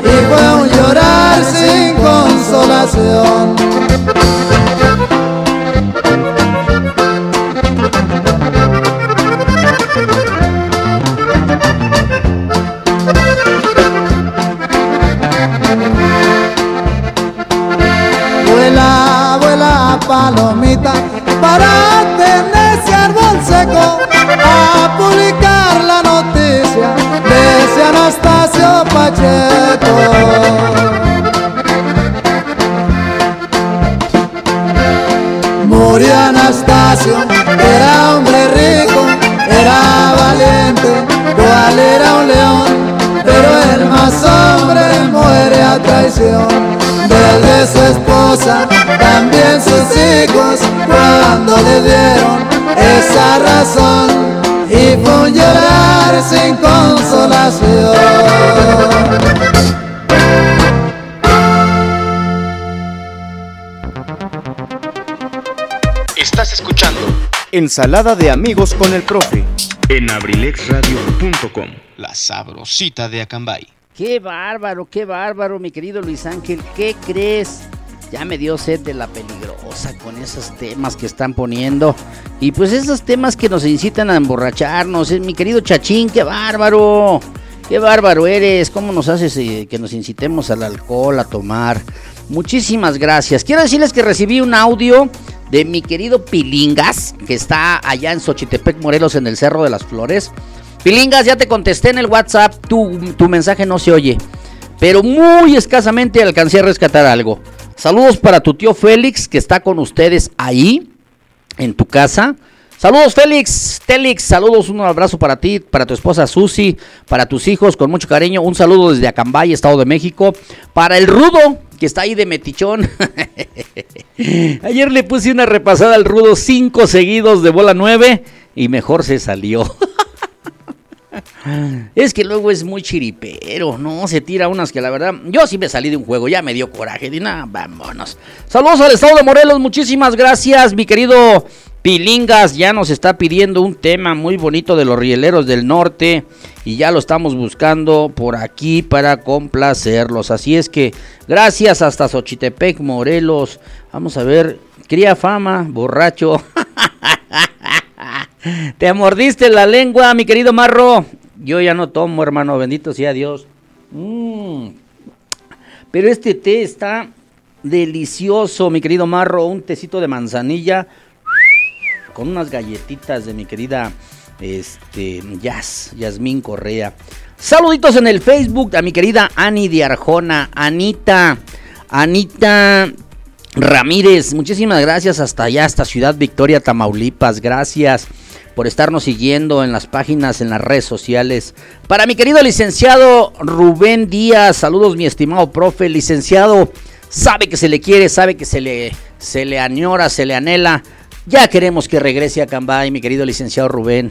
y fue un llorar sin consolación. Y fue un llorar sin consolación. Estás escuchando Ensalada de amigos con el profe. en abrilexradio.com. La sabrosita de Acambay. Qué bárbaro, qué bárbaro, mi querido Luis Ángel. ¿Qué crees? Ya me dio sed de la peligrosa con esos temas que están poniendo. Y pues esos temas que nos incitan a emborracharnos. Eh, Mi querido Chachín, qué bárbaro. Qué bárbaro eres. ¿Cómo nos haces eh, que nos incitemos al alcohol, a tomar? Muchísimas gracias. Quiero decirles que recibí un audio de mi querido Pilingas, que está allá en Xochitepec, Morelos, en el Cerro de las Flores. Pilingas, ya te contesté en el WhatsApp, tu, tu mensaje no se oye, pero muy escasamente alcancé a rescatar algo. Saludos para tu tío Félix, que está con ustedes ahí, en tu casa. Saludos Félix, Telix, saludos, un abrazo para ti, para tu esposa Susi, para tus hijos, con mucho cariño. Un saludo desde Acambay, Estado de México. Para el Rudo, que está ahí de metichón. Ayer le puse una repasada al Rudo, cinco seguidos de bola nueve, y mejor se salió. Es que luego es muy chiripero, ¿no? Se tira unas que la verdad. Yo sí me salí de un juego, ya me dio coraje. De nada, vámonos. Saludos al estado de Morelos, muchísimas gracias, mi querido Pilingas. Ya nos está pidiendo un tema muy bonito de los rieleros del norte. Y ya lo estamos buscando por aquí para complacerlos. Así es que gracias hasta Xochitepec, Morelos. Vamos a ver. Cría fama, borracho. Te mordiste la lengua, mi querido Marro. Yo ya no tomo, hermano, bendito sea Dios. Mm. Pero este té está delicioso, mi querido Marro. Un tecito de manzanilla con unas galletitas de mi querida este, Yasmín Correa. Saluditos en el Facebook a mi querida Ani de Arjona, Anita, Anita Ramírez. Muchísimas gracias hasta allá, hasta Ciudad Victoria, Tamaulipas. Gracias por estarnos siguiendo en las páginas, en las redes sociales. Para mi querido licenciado Rubén Díaz, saludos mi estimado profe, licenciado, sabe que se le quiere, sabe que se le, se le añora, se le anhela. Ya queremos que regrese a Cambay, mi querido licenciado Rubén.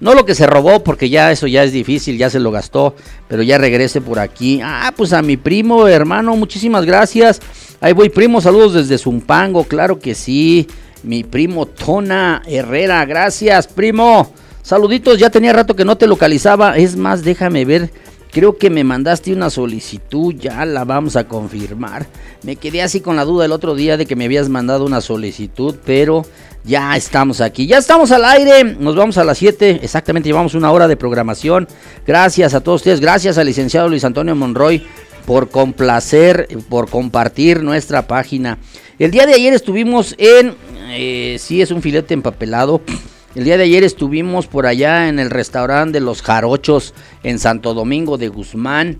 No lo que se robó, porque ya eso ya es difícil, ya se lo gastó, pero ya regrese por aquí. Ah, pues a mi primo, hermano, muchísimas gracias. Ahí voy, primo, saludos desde Zumpango, claro que sí mi primo Tona Herrera. Gracias, primo. Saluditos, ya tenía rato que no te localizaba. Es más, déjame ver. Creo que me mandaste una solicitud, ya la vamos a confirmar. Me quedé así con la duda el otro día de que me habías mandado una solicitud, pero ya estamos aquí. Ya estamos al aire. Nos vamos a las 7. Exactamente, llevamos una hora de programación. Gracias a todos ustedes. Gracias al licenciado Luis Antonio Monroy por complacer, por compartir nuestra página. El día de ayer estuvimos en eh, sí es un filete empapelado. El día de ayer estuvimos por allá en el restaurante de los Jarochos en Santo Domingo de Guzmán,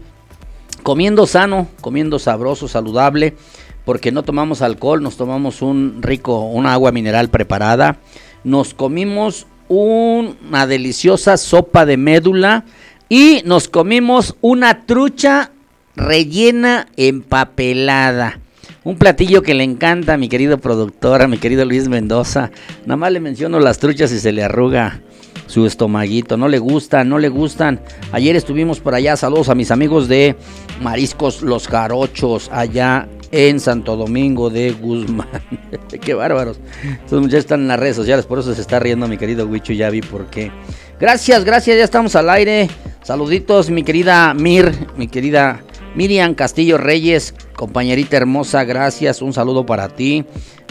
comiendo sano, comiendo sabroso, saludable, porque no tomamos alcohol, nos tomamos un rico, una agua mineral preparada, nos comimos una deliciosa sopa de médula y nos comimos una trucha rellena empapelada. Un platillo que le encanta a mi querido productor, a mi querido Luis Mendoza. Nada más le menciono las truchas y se le arruga su estomaguito. No le gustan, no le gustan. Ayer estuvimos por allá. Saludos a mis amigos de Mariscos Los Jarochos, allá en Santo Domingo de Guzmán. qué bárbaros. Estos muchachos están en las redes sociales, por eso se está riendo mi querido Huicho. Ya vi por qué. Gracias, gracias. Ya estamos al aire. Saluditos, mi querida Mir, mi querida Miriam Castillo Reyes, compañerita hermosa, gracias, un saludo para ti.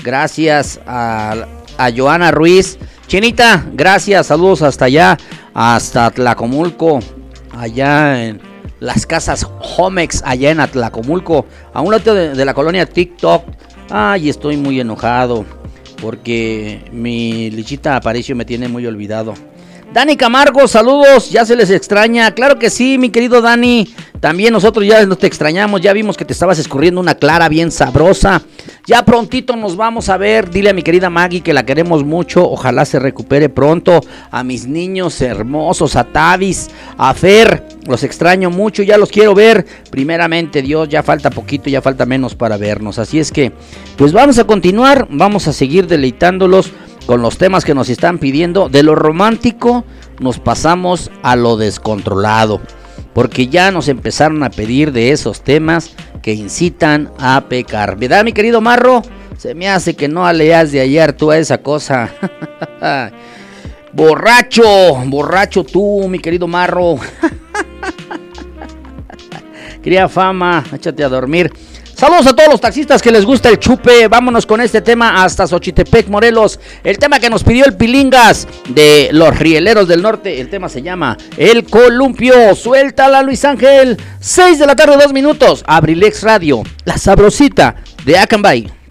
Gracias a, Joana Ruiz. Chinita, gracias, saludos hasta allá, hasta Tlacomulco, allá en las casas Homex, allá en Atlacomulco, a un lado de, de la colonia TikTok. Ay, estoy muy enojado porque mi lichita Aparicio me tiene muy olvidado. Dani Camargo, saludos, ya se les extraña. Claro que sí, mi querido Dani. También nosotros ya no te extrañamos, ya vimos que te estabas escurriendo una clara bien sabrosa. Ya prontito nos vamos a ver. Dile a mi querida Maggie que la queremos mucho. Ojalá se recupere pronto. A mis niños hermosos, a Tavis, a Fer. Los extraño mucho, ya los quiero ver. Primeramente, Dios, ya falta poquito, ya falta menos para vernos. Así es que, pues vamos a continuar, vamos a seguir deleitándolos con los temas que nos están pidiendo. De lo romántico nos pasamos a lo descontrolado porque ya nos empezaron a pedir de esos temas que incitan a pecar. ¿Verdad, mi querido Marro? Se me hace que no aleas de ayer tú a esa cosa. borracho, borracho tú, mi querido Marro. Cría fama, échate a dormir. Saludos a todos los taxistas que les gusta el chupe. Vámonos con este tema hasta Xochitepec, Morelos. El tema que nos pidió el Pilingas de los Rieleros del Norte. El tema se llama El Columpio. Suéltala, Luis Ángel. 6 de la tarde, 2 minutos. Abrilex Radio, la sabrosita de Acambay.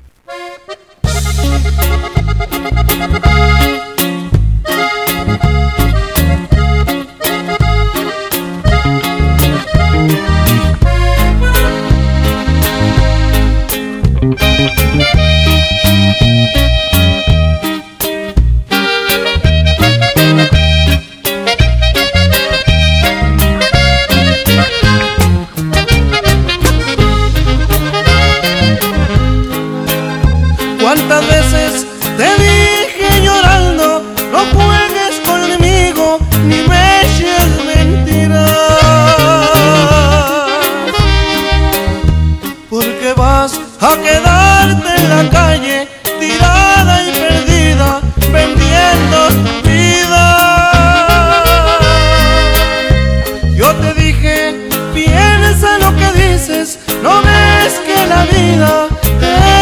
a quedarte en la calle tirada y perdida, vendiendo vida. Yo te dije, piensa lo que dices, no ves que la vida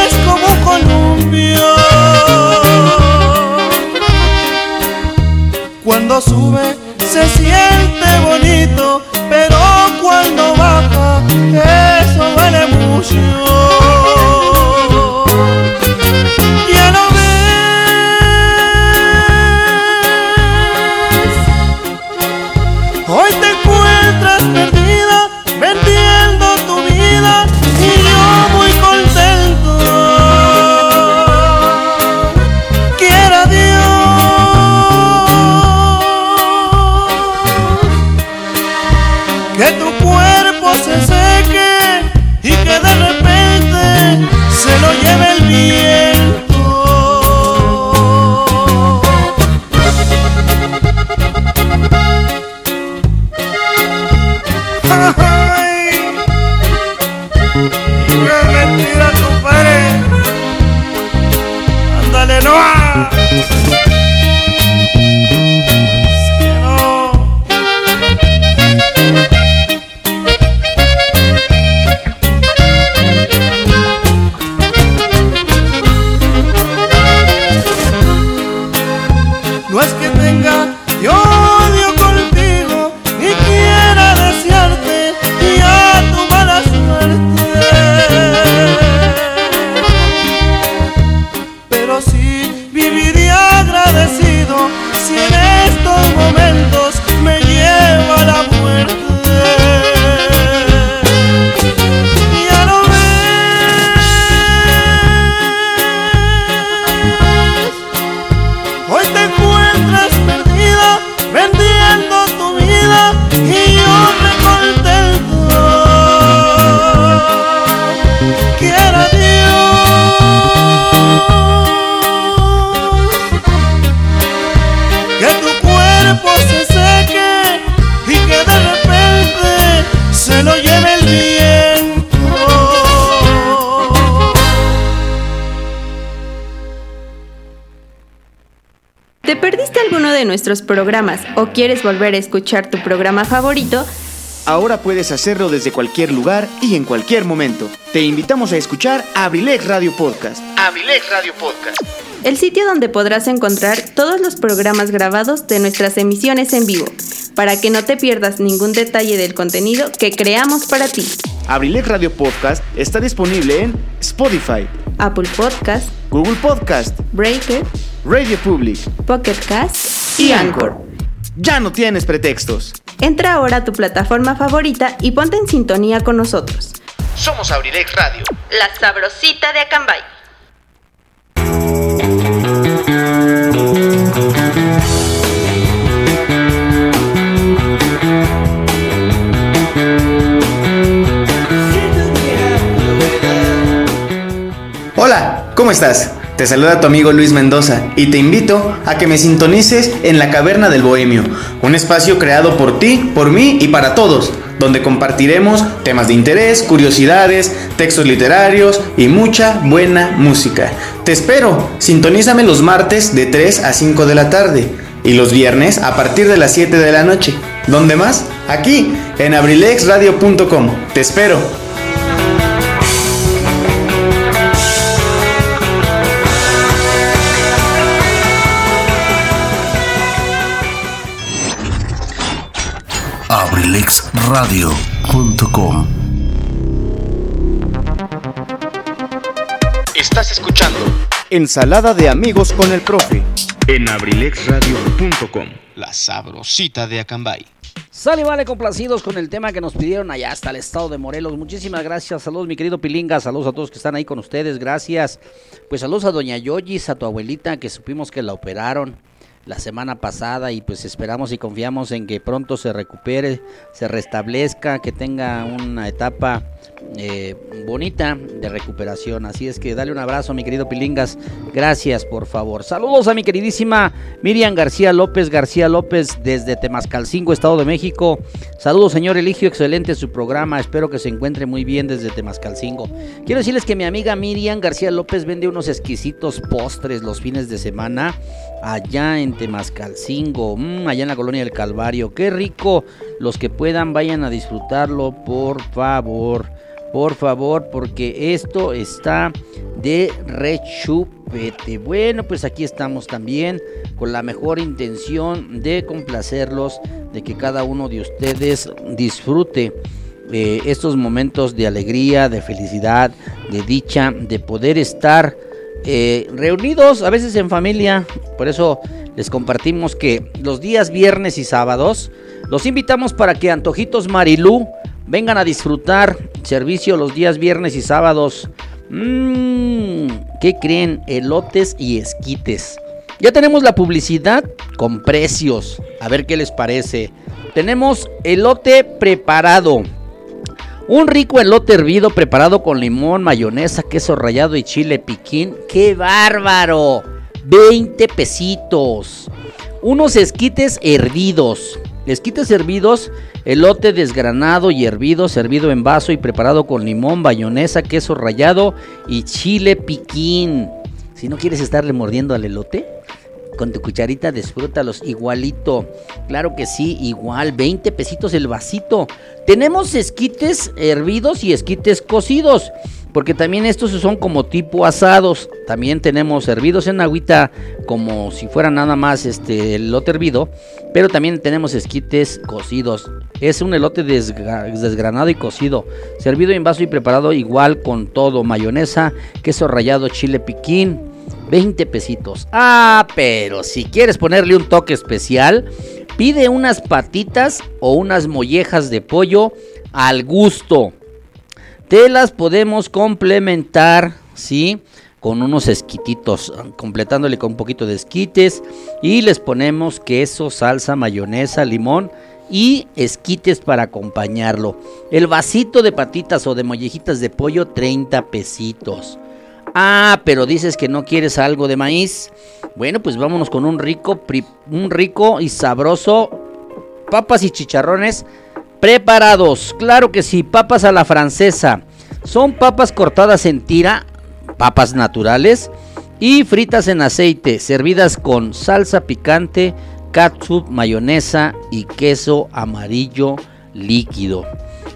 es como un columpio. Cuando sube se siente bonito, pero cuando baja eso duele mucho. Nuestros programas o quieres volver a escuchar tu programa favorito, Ahora puedes hacerlo desde cualquier lugar y en cualquier momento. Te invitamos a escuchar Abrilex Radio Podcast. Abrilex Radio Podcast. El sitio donde podrás encontrar todos los programas grabados de nuestras emisiones en vivo, para que no te pierdas ningún detalle del contenido que creamos para ti. Abrilex Radio Podcast está disponible en Spotify, Apple Podcast, Google Podcast, Breaker, Radio Public, Pocket Cast y Anchor. Ya no tienes pretextos. Entra ahora a tu plataforma favorita y ponte en sintonía con nosotros. Somos Abrilex Radio. La sabrosita de Acambay. Hola, ¿cómo estás? Te saluda tu amigo Luis Mendoza y te invito a que me sintonices en La Caverna del Bohemio, un espacio creado por ti, por mí y para todos, donde compartiremos temas de interés, curiosidades, textos literarios y mucha buena música. Te espero, sintonízame los martes de 3 a 5 de la tarde y los viernes a partir de las 7 de la noche. ¿Dónde más? Aquí, en abrilexradio.com. Te espero. abrilexradio.com Estás escuchando Ensalada de amigos con el profe. en abrilexradio.com. La sabrosita de Acambay. Sale, vale, complacidos con el tema que nos pidieron allá hasta el estado de Morelos. Muchísimas gracias. Saludos, mi querido Pilinga. Saludos a todos que están ahí con ustedes. Gracias. Pues saludos a doña Yoyis, a tu abuelita, que supimos que la operaron la semana pasada y pues esperamos y confiamos en que pronto se recupere, se restablezca, que tenga una etapa eh, bonita de recuperación. Así es que dale un abrazo, mi querido Pilingas. Gracias, por favor. Saludos a mi queridísima Miriam García López, García López desde Temascalcingo, Estado de México. Saludos, señor Eligio, excelente su programa. Espero que se encuentre muy bien desde Temascalcingo. Quiero decirles que mi amiga Miriam García López vende unos exquisitos postres los fines de semana allá en Temascalcingo, mm, allá en la colonia del Calvario. Qué rico. Los que puedan vayan a disfrutarlo, por favor. por favor, porque esto está de rechupete. Bueno, pues aquí estamos también con la mejor intención de complacerlos, de que cada uno de ustedes disfrute eh, estos momentos de alegría, de felicidad, de dicha, de poder estar eh, reunidos a veces en familia. Por eso les compartimos que los días viernes y sábados los invitamos para que Antojitos Marilú vengan a disfrutar servicio los días viernes y sábados. Mmm, ¿qué creen? Elotes y esquites. Ya tenemos la publicidad con precios. A ver qué les parece. Tenemos elote preparado un rico elote hervido preparado con limón, mayonesa, queso rallado y chile piquín. ¡Qué bárbaro! 20 pesitos. Unos esquites hervidos. Esquites hervidos, elote desgranado y hervido, servido en vaso y preparado con limón, mayonesa, queso rallado y chile piquín. Si no quieres estarle mordiendo al elote, con tu cucharita disfrútalos igualito. Claro que sí, igual, 20 pesitos el vasito. Tenemos esquites hervidos y esquites cocidos. Porque también estos son como tipo asados. También tenemos hervidos en agüita como si fuera nada más este elote hervido. Pero también tenemos esquites cocidos. Es un elote desgranado y cocido. Servido en vaso y preparado igual con todo. Mayonesa, queso rallado, chile piquín 20 pesitos. Ah, pero si quieres ponerle un toque especial, pide unas patitas o unas mollejas de pollo al gusto. Te las podemos complementar, ¿sí? Con unos esquititos, completándole con un poquito de esquites. Y les ponemos queso, salsa, mayonesa, limón y esquites para acompañarlo. El vasito de patitas o de mollejitas de pollo, 30 pesitos. Ah, pero dices que no quieres algo de maíz. Bueno, pues vámonos con un rico, un rico y sabroso papas y chicharrones preparados. Claro que sí, papas a la francesa. Son papas cortadas en tira, papas naturales y fritas en aceite, servidas con salsa picante, ketchup, mayonesa y queso amarillo líquido.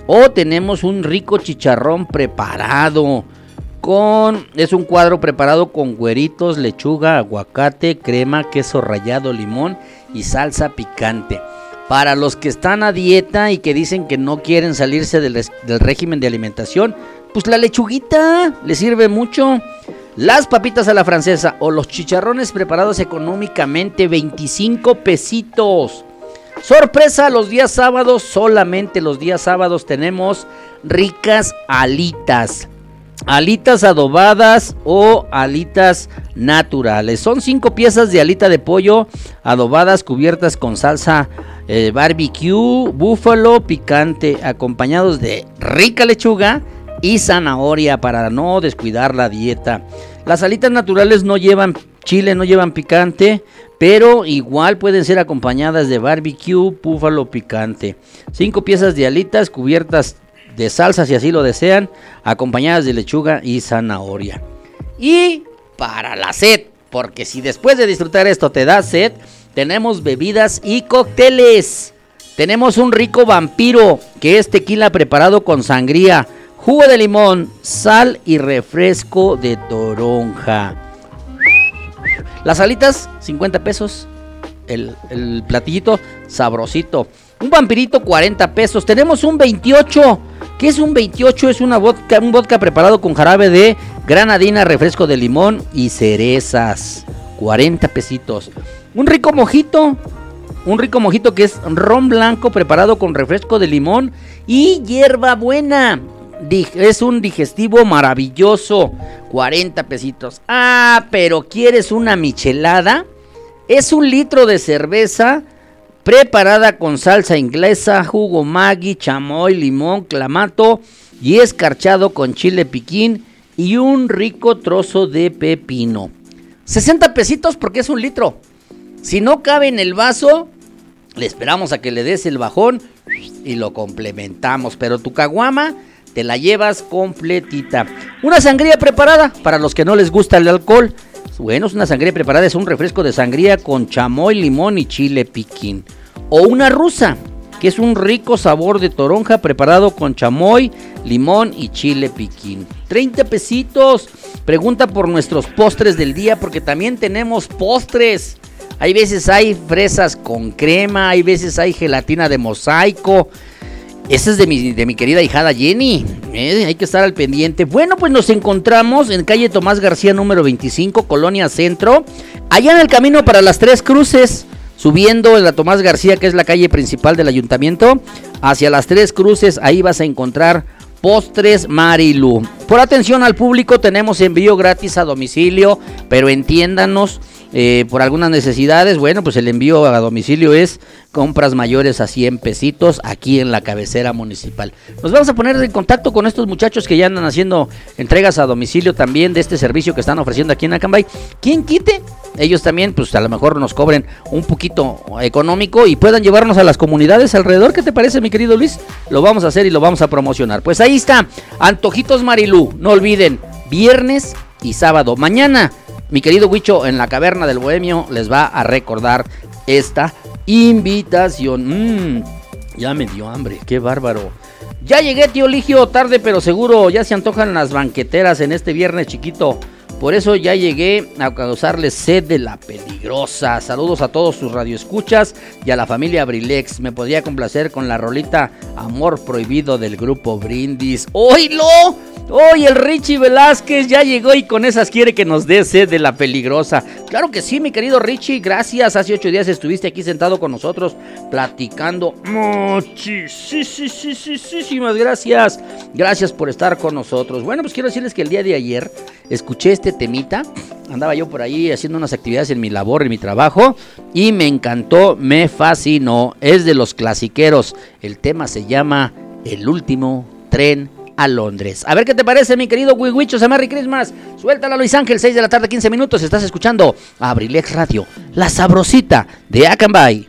O tenemos un rico chicharrón preparado es un cuadro preparado con güeritos, lechuga, aguacate, crema, queso rallado, limón y salsa picante. Para los que están a dieta y que dicen que no quieren salirse del, del régimen de alimentación, pues la lechuguita le sirve mucho. Las papitas a la francesa o los chicharrones preparados económicamente 25 pesitos. Sorpresa, los días sábados, solamente los días sábados tenemos ricas alitas alitas adobadas o alitas naturales. Son cinco piezas de alita de pollo adobadas cubiertas con salsa eh, barbecue, búfalo, picante, acompañados de rica lechuga y zanahoria para no descuidar la dieta. Las alitas naturales no llevan chile, no llevan picante, pero igual pueden ser acompañadas de barbecue, búfalo, picante. Cinco piezas de alitas cubiertas de salsa si así lo desean, acompañadas de lechuga y zanahoria. Y para la sed, porque si después de disfrutar esto te da sed, tenemos bebidas y cócteles. Tenemos un rico vampiro, que es tequila preparado con sangría, jugo de limón, sal y refresco de toronja. Las alitas, 50 pesos. El, el platillito, sabrosito. Un vampirito, 40 pesos. Tenemos un 28 ¿Qué es un 28? Es una vodka, un vodka preparado con jarabe de granadina, refresco de limón y cerezas. 40 pesitos. Un rico mojito. Un rico mojito que es ron blanco preparado con refresco de limón y hierba buena. Es un digestivo maravilloso. 40 pesitos. Ah, pero ¿quieres una michelada? Es un litro de cerveza preparada con salsa inglesa, jugo Maggi, chamoy, limón, clamato y escarchado con chile piquín y un rico trozo de pepino. 60 pesitos porque es un litro. Si no cabe en el vaso, le esperamos a que le des el bajón y lo complementamos. Pero tu caguama te la llevas completita. Una sangría preparada para los que no les gusta el alcohol. Bueno, es una sangría preparada, es un refresco de sangría con chamoy, limón y chile piquín. O una rusa. que es un rico sabor de toronja preparado con chamoy, limón y chile piquín. 30 pesitos. Pregunta por nuestros postres del día porque también tenemos postres. Hay veces hay fresas con crema, hay veces hay gelatina de mosaico. Esa es de mi, de mi querida hijada Jenny. Eh, hay que estar al pendiente. Bueno, pues nos encontramos en calle Tomás García número 25, Colonia Centro. Allá en el camino para las Tres Cruces. Subiendo en la Tomás García, que es la calle principal del ayuntamiento, hacia las Tres Cruces, ahí vas a encontrar Postres Marilu. Por atención al público, tenemos envío gratis a domicilio, pero entiéndanos eh, por algunas necesidades, bueno, pues el envío a domicilio es compras mayores a 100 pesitos aquí en la cabecera municipal. Nos vamos a poner en contacto con estos muchachos que ya andan haciendo entregas a domicilio también de este servicio que están ofreciendo aquí en Acambay. ¿Quién quite? Ellos también, pues a lo mejor nos cobren un poquito económico y puedan llevarnos a las comunidades alrededor. ¿Qué te parece, mi querido Luis? Lo vamos a hacer y lo vamos a promocionar. Pues ahí está, Antojitos Marilú. No olviden, viernes y sábado. Mañana mi querido Huicho en la caverna del Bohemio les va a recordar esta invitación. Mm, ya me dio hambre, qué bárbaro. Ya llegué, tío Ligio, tarde pero seguro. Ya se antojan las banqueteras en este viernes chiquito. Por eso ya llegué a causarles sed de la peligrosa. Saludos a todos sus radioescuchas y a la familia Abrilex. Me podría complacer con la rolita Amor Prohibido del grupo Brindis. ¡Oílo! Hoy el Richie Velázquez ya llegó y con esas quiere que nos dé sed de la peligrosa. Claro que sí, mi querido Richie, gracias. Hace ocho días estuviste aquí sentado con nosotros platicando. Muchísimas gracias. Gracias por estar con nosotros. Bueno, pues quiero decirles que el día de ayer escuché este temita. Andaba yo por ahí haciendo unas actividades en mi labor, en mi trabajo. Y me encantó, me fascinó. Es de los clasiqueros. El tema se llama El último tren a Londres. A ver qué te parece, mi querido Wiwichos. Merry Christmas. Suéltala, Luis Ángel, 6 de la tarde, 15 minutos. Estás escuchando Abrilex Radio, la sabrosita de Akanbay.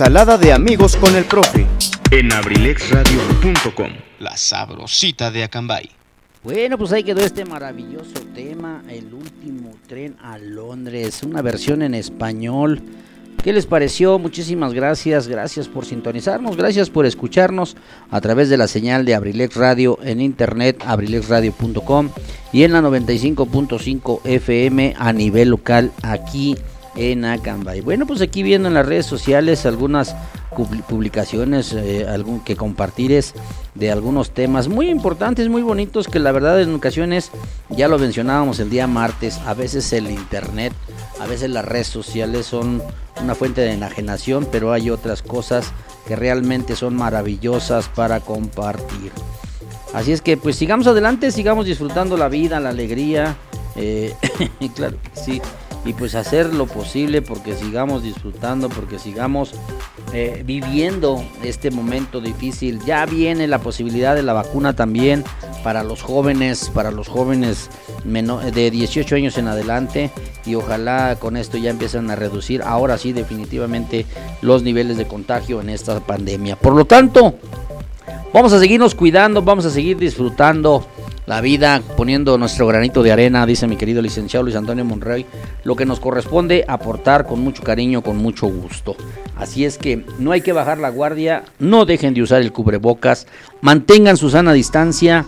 Ensalada de amigos con el profe. En abrilexradio.com. La sabrosita de Acambay. Bueno, pues ahí quedó este maravilloso tema, El último tren a Londres, una versión en español. ¿Qué les pareció? Muchísimas gracias, gracias por sintonizarnos, gracias por escucharnos a través de la señal de Abrilex Radio en internet, abrilexradio.com y en la 95.5 FM a nivel local aquí en Acambay. Bueno, pues aquí viendo en las redes sociales algunas publicaciones, eh, algún, que compartires de algunos temas muy importantes, muy bonitos, que la verdad en ocasiones, ya lo mencionábamos el día martes, a veces el internet, a veces las redes sociales son una fuente de enajenación, pero hay otras cosas que realmente son maravillosas para compartir. Así es que pues sigamos adelante, sigamos disfrutando la vida, la alegría, eh, claro sí, y pues hacer lo posible porque sigamos disfrutando, porque sigamos eh, viviendo este momento difícil. Ya viene la posibilidad de la vacuna también para los jóvenes, para los jóvenes de 18 años en adelante y ojalá con esto ya empiecen a reducir ahora sí definitivamente los niveles de contagio en esta pandemia. Por lo tanto, vamos a seguirnos cuidando, vamos a seguir disfrutando la vida, poniendo nuestro granito de arena, dice mi querido licenciado Luis Antonio Monrey, lo que nos corresponde aportar con mucho cariño, con mucho gusto. Así es que no hay que bajar la guardia, no dejen de usar el cubrebocas, mantengan su sana distancia,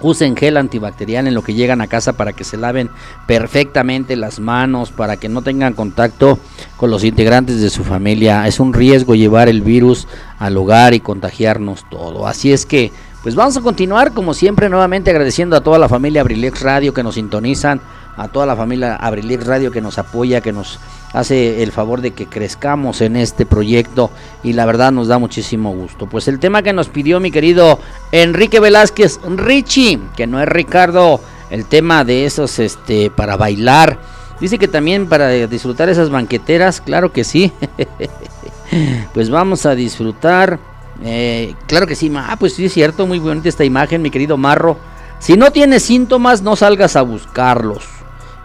usen gel antibacterial en lo que llegan a casa para que se laven perfectamente las manos, para que no tengan contacto con los integrantes de su familia. Es un riesgo llevar el virus al hogar y contagiarnos todo. Así es que pues vamos a continuar como siempre nuevamente agradeciendo a toda la familia Abrilex Radio que nos sintonizan, a toda la familia Abrilex Radio que nos apoya, que nos hace el favor de que crezcamos en este proyecto y la verdad nos da muchísimo gusto. Pues el tema que nos pidió mi querido Enrique Velázquez Richie, que no es Ricardo, el tema de esos este para bailar. Dice que también para disfrutar esas banqueteras, claro que sí. pues vamos a disfrutar eh, claro que sí, ah, pues sí es cierto, muy bonita esta imagen, mi querido Marro. Si no tienes síntomas, no salgas a buscarlos.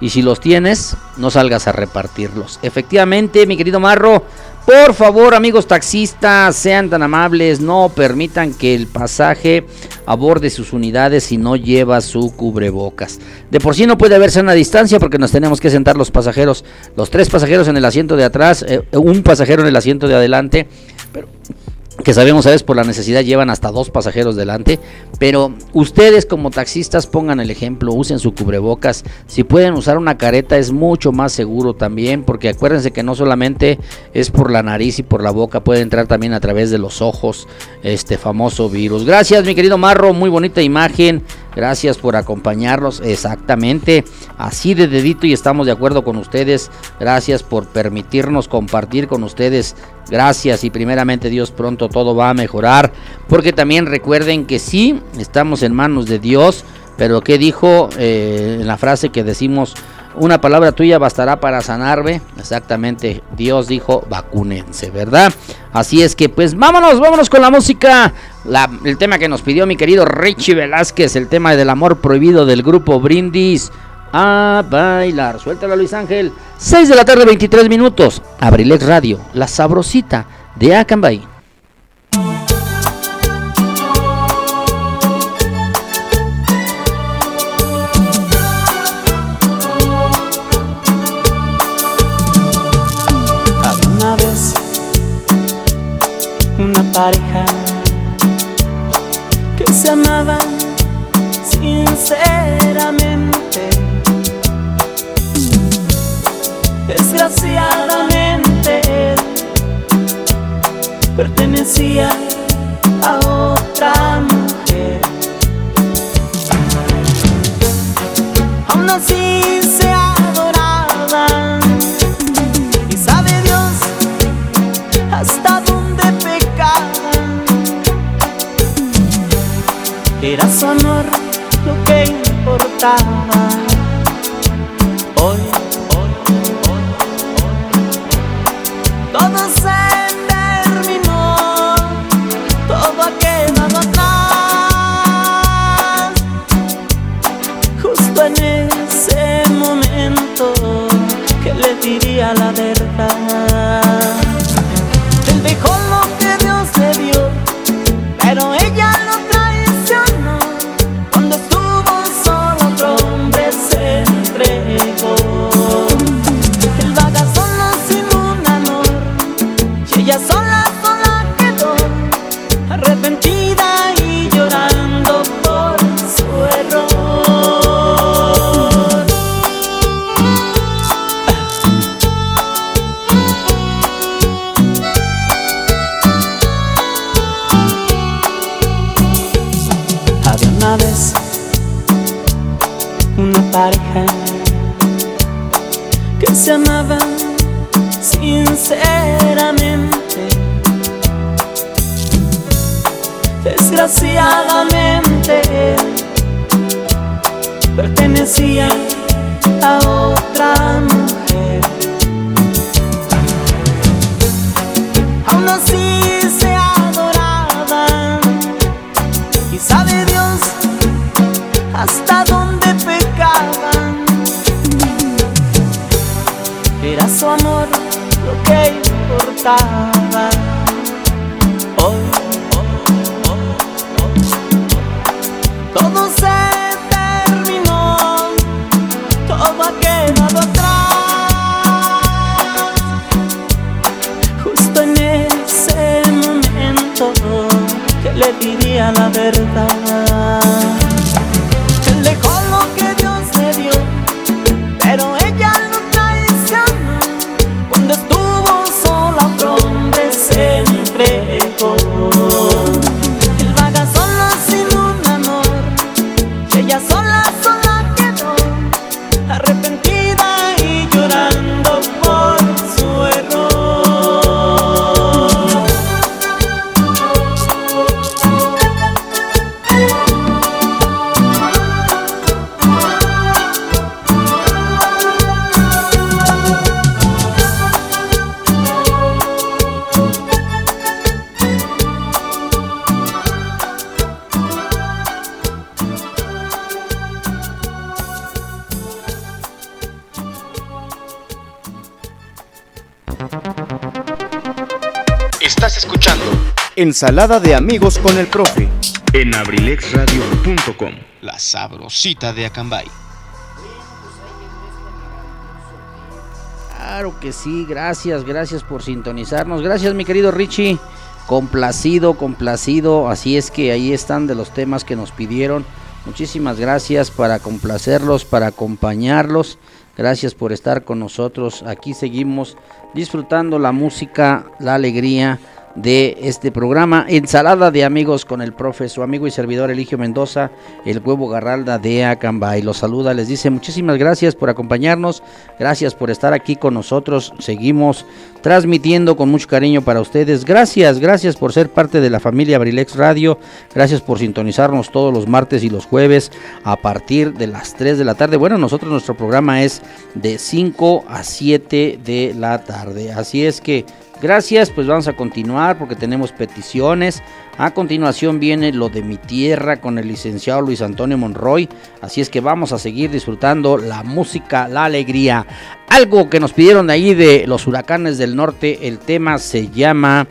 Y si los tienes, no salgas a repartirlos. Efectivamente, mi querido Marro, por favor, amigos taxistas, sean tan amables, no permitan que el pasaje aborde sus unidades si no lleva su cubrebocas. De por sí no puede haberse una distancia porque nos tenemos que sentar los pasajeros, los tres pasajeros en el asiento de atrás, eh, un pasajero en el asiento de adelante. Pero que sabemos, ¿sabes? Por la necesidad llevan hasta dos pasajeros delante. Pero ustedes como taxistas pongan el ejemplo, usen su cubrebocas. Si pueden usar una careta es mucho más seguro también, porque acuérdense que no solamente es por la nariz y por la boca, puede entrar también a través de los ojos este famoso virus. Gracias mi querido Marro, muy bonita imagen. Gracias por acompañarnos. Exactamente. Así de dedito y estamos de acuerdo con ustedes. Gracias por permitirnos compartir con ustedes. Gracias y primeramente Dios pronto todo va a mejorar. Porque también recuerden que sí, estamos en manos de Dios. Pero ¿qué dijo eh, en la frase que decimos? Una palabra tuya bastará para sanarme. Exactamente, Dios dijo, vacúnense, ¿verdad? Así es que pues vámonos, vámonos con la música. el tema que nos pidió mi querido Richie Velázquez, el tema del amor prohibido del grupo Brindis. A bailar. Suéltala Luis Ángel. 6 de la tarde, 23 minutos. Abrilex Radio, la sabrosita de Acambay. Pareja que se amaban sinceramente. Desgraciadamente pertenecía a otra mujer. Aún así Era su amor lo que importaba. Hoy, hoy, hoy, todo se terminó, todo ha quedado atrás. Justo en ese momento que le diría la verdad. Desgraciadamente pertenecía a otra mujer. Aún así se adoraban y sabe Dios hasta dónde pecaban. Era su amor lo que importaba. Le diría la verdad. Ensalada de amigos con el profe. en abrilexradio.com La sabrosita de Acambay. Claro que sí, gracias, gracias por sintonizarnos. Gracias, mi querido Richie. Complacido, complacido. Así es que ahí están de los temas que nos pidieron. Muchísimas gracias para complacerlos, para acompañarlos. Gracias por estar con nosotros. Aquí seguimos disfrutando la música, la alegría de este programa. Ensalada de amigos con el profe, su amigo y servidor Eligio Mendoza, el huevo garralda de Acambay. Los saluda, les dice muchísimas gracias por acompañarnos, gracias por estar aquí con nosotros. Seguimos transmitiendo con mucho cariño para ustedes. Gracias, gracias por ser parte de la familia Abrilex Radio. Gracias por sintonizarnos todos los martes y los jueves a partir de las 3 de la tarde. Bueno, nosotros nuestro programa es de 5 a 7 de la tarde. Así es que Gracias, pues vamos a continuar porque tenemos peticiones. A continuación viene lo de mi tierra con el licenciado Luis Antonio Monroy. Así es que vamos a seguir disfrutando la música, la alegría. Algo que nos pidieron de ahí de los huracanes del norte. El tema se llama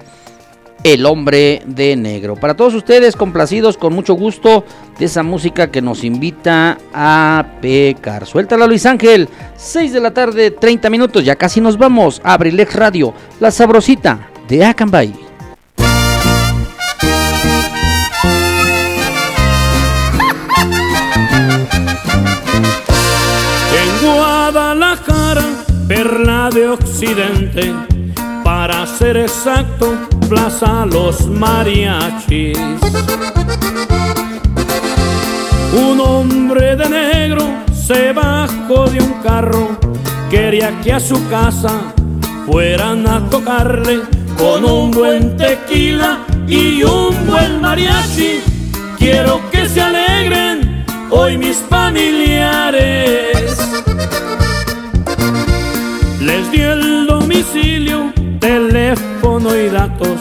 El hombre de negro. Para todos ustedes, complacidos con mucho gusto de esa música que nos invita a pecar. Suéltala Luis Ángel. 6 de la tarde, 30 minutos. Ya casi nos vamos. Abrilex Radio, la sabrosita de Acambay. En Guadalajara, perla de Occidente, para ser exacto, Plaza Los Mariachis. Un hombre de negro se bajó de un carro, quería que a su casa fueran a tocarle con un buen tequila y un buen mariachi. Quiero que se alegren hoy mis familiares. Les di el domicilio, teléfono y datos.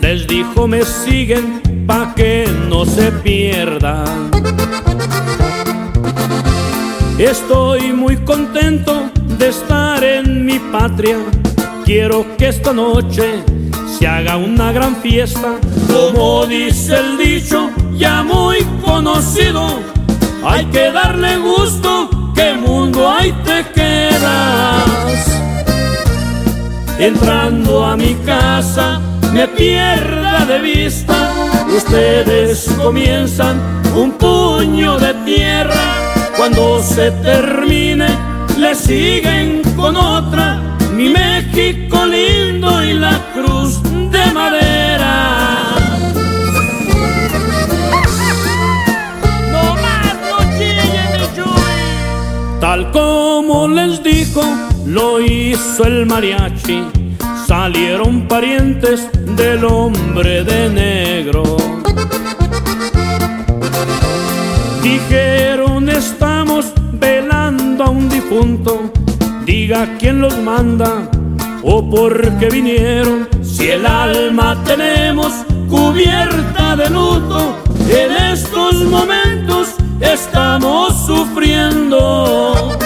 Les dijo me siguen pa' que no se pierdan. Estoy muy contento de estar en mi patria. Quiero que esta noche se haga una gran fiesta. Como dice el dicho, ya muy conocido. Hay que darle gusto, que mundo ahí te quedas. Entrando a mi casa, me pierda de vista. Ustedes comienzan un puño de tierra. Cuando se termine, le siguen con otra. Mi México lindo y la cruz lo hizo el mariachi. Salieron parientes del hombre de negro. Dijeron estamos velando a un difunto, diga quién los manda o por qué vinieron. Si el alma tenemos cubierta de luto, en estos momentos estamos sufriendo.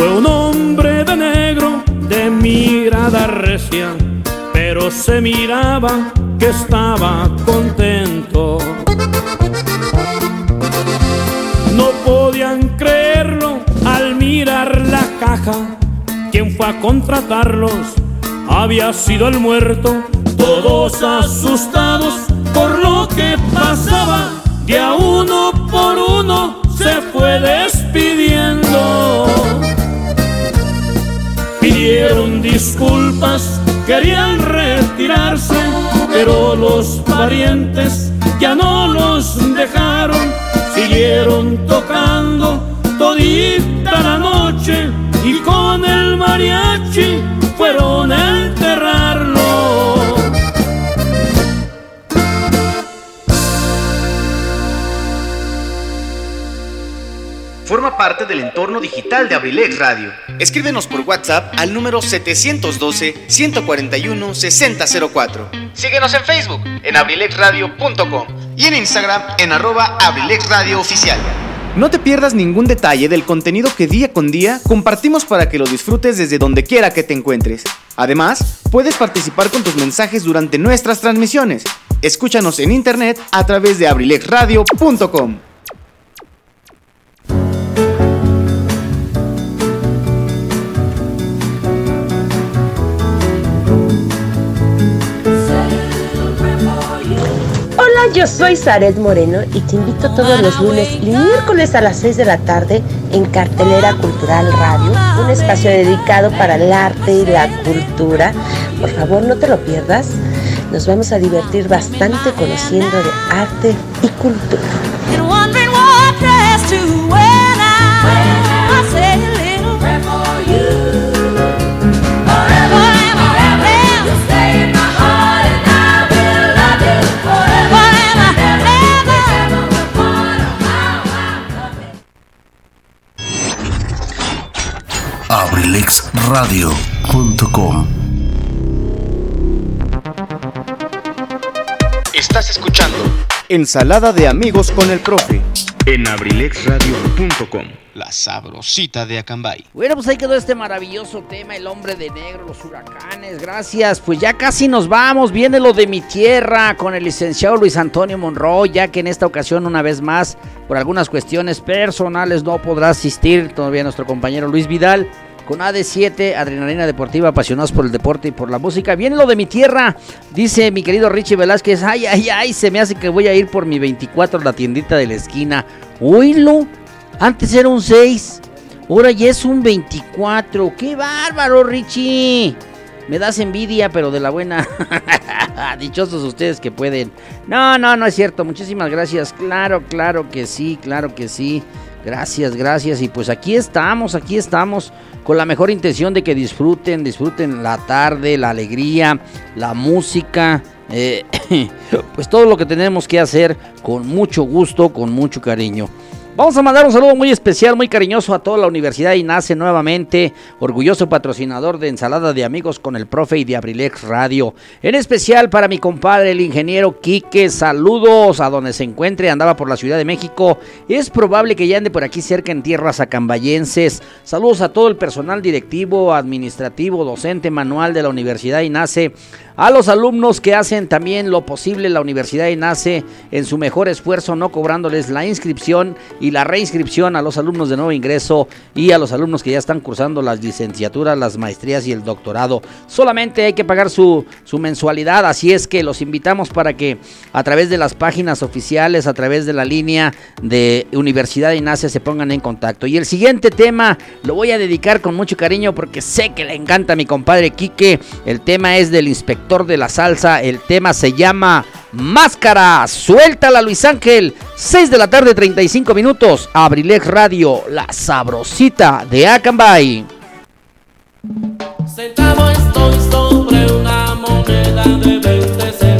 Fue un hombre de negro, de mirada recia, pero se miraba que estaba contento. No podían creerlo al mirar la caja. Quien fue a contratarlos había sido el muerto. Todos asustados por lo que pasaba, de a uno por uno se fue despidiendo. Pidieron disculpas, querían retirarse, pero los parientes ya no los dejaron. Siguieron tocando todita la noche y con el mariachi fueron a Forma parte del entorno digital de Abrilex Radio. Escríbenos por WhatsApp al número 712-141-6004. Síguenos en Facebook en abrilexradio.com y en Instagram en arroba abrilexradiooficial. No te pierdas ningún detalle del contenido que día con día compartimos para que lo disfrutes desde donde quiera que te encuentres. Además, puedes participar con tus mensajes durante nuestras transmisiones. Escúchanos en internet a través de abrilexradio.com. Hola, yo soy Saret Moreno y te invito todos los lunes y miércoles a las 6 de la tarde en Cartelera Cultural Radio, un espacio dedicado para el arte y la cultura. Por favor, no te lo pierdas. Nos vamos a divertir bastante conociendo de arte y cultura. abrilexradio.com Estás escuchando Ensalada de amigos con el profe en abrilexradio.com. La sabrosita de Acambay. Bueno, pues ahí quedó este maravilloso tema, el hombre de negro, los huracanes. Gracias. Pues ya casi nos vamos. Viene lo de mi tierra con el licenciado Luis Antonio Monroy, ya que en esta ocasión, una vez más, por algunas cuestiones personales, no podrá asistir todavía nuestro compañero Luis Vidal con AD7, Adrenalina Deportiva, apasionados por el deporte y por la música. Viene lo de mi tierra, dice mi querido Richie Velázquez. Ay, ay, ay, se me hace que voy a ir por mi 24 la tiendita de la esquina. Oílo, antes era un 6, ahora ya es un 24. ¡Qué bárbaro, Richie! Me das envidia, pero de la buena. Dichosos ustedes que pueden. No, no, no es cierto. Muchísimas gracias. Claro, claro que sí, claro que sí. Gracias, gracias. Y pues aquí estamos, aquí estamos con la mejor intención de que disfruten, disfruten la tarde, la alegría, la música, eh, pues todo lo que tenemos que hacer con mucho gusto, con mucho cariño. Vamos a mandar un saludo muy especial, muy cariñoso a toda la Universidad INACE nuevamente, orgulloso patrocinador de Ensalada de Amigos con el Profe y de Abrilex Radio. En especial para mi compadre, el ingeniero Quique, saludos a donde se encuentre, andaba por la Ciudad de México. Es probable que ya ande por aquí cerca en tierras acambayenses. Saludos a todo el personal directivo, administrativo, docente, manual de la Universidad INACE a los alumnos que hacen también lo posible la Universidad Nace en su mejor esfuerzo, no cobrándoles la inscripción y la reinscripción a los alumnos de nuevo ingreso y a los alumnos que ya están cursando las licenciaturas, las maestrías y el doctorado. Solamente hay que pagar su, su mensualidad, así es que los invitamos para que a través de las páginas oficiales, a través de la línea de Universidad de Nace se pongan en contacto. Y el siguiente tema lo voy a dedicar con mucho cariño porque sé que le encanta a mi compadre Quique. El tema es del inspector autor de la salsa. El tema se llama Máscara. Suéltala, Luis Ángel. 6 de la tarde, 35 minutos. Abrilex Radio, la sabrosita de Acambay. Sentado estoy sobre una moneda de 20 centavos.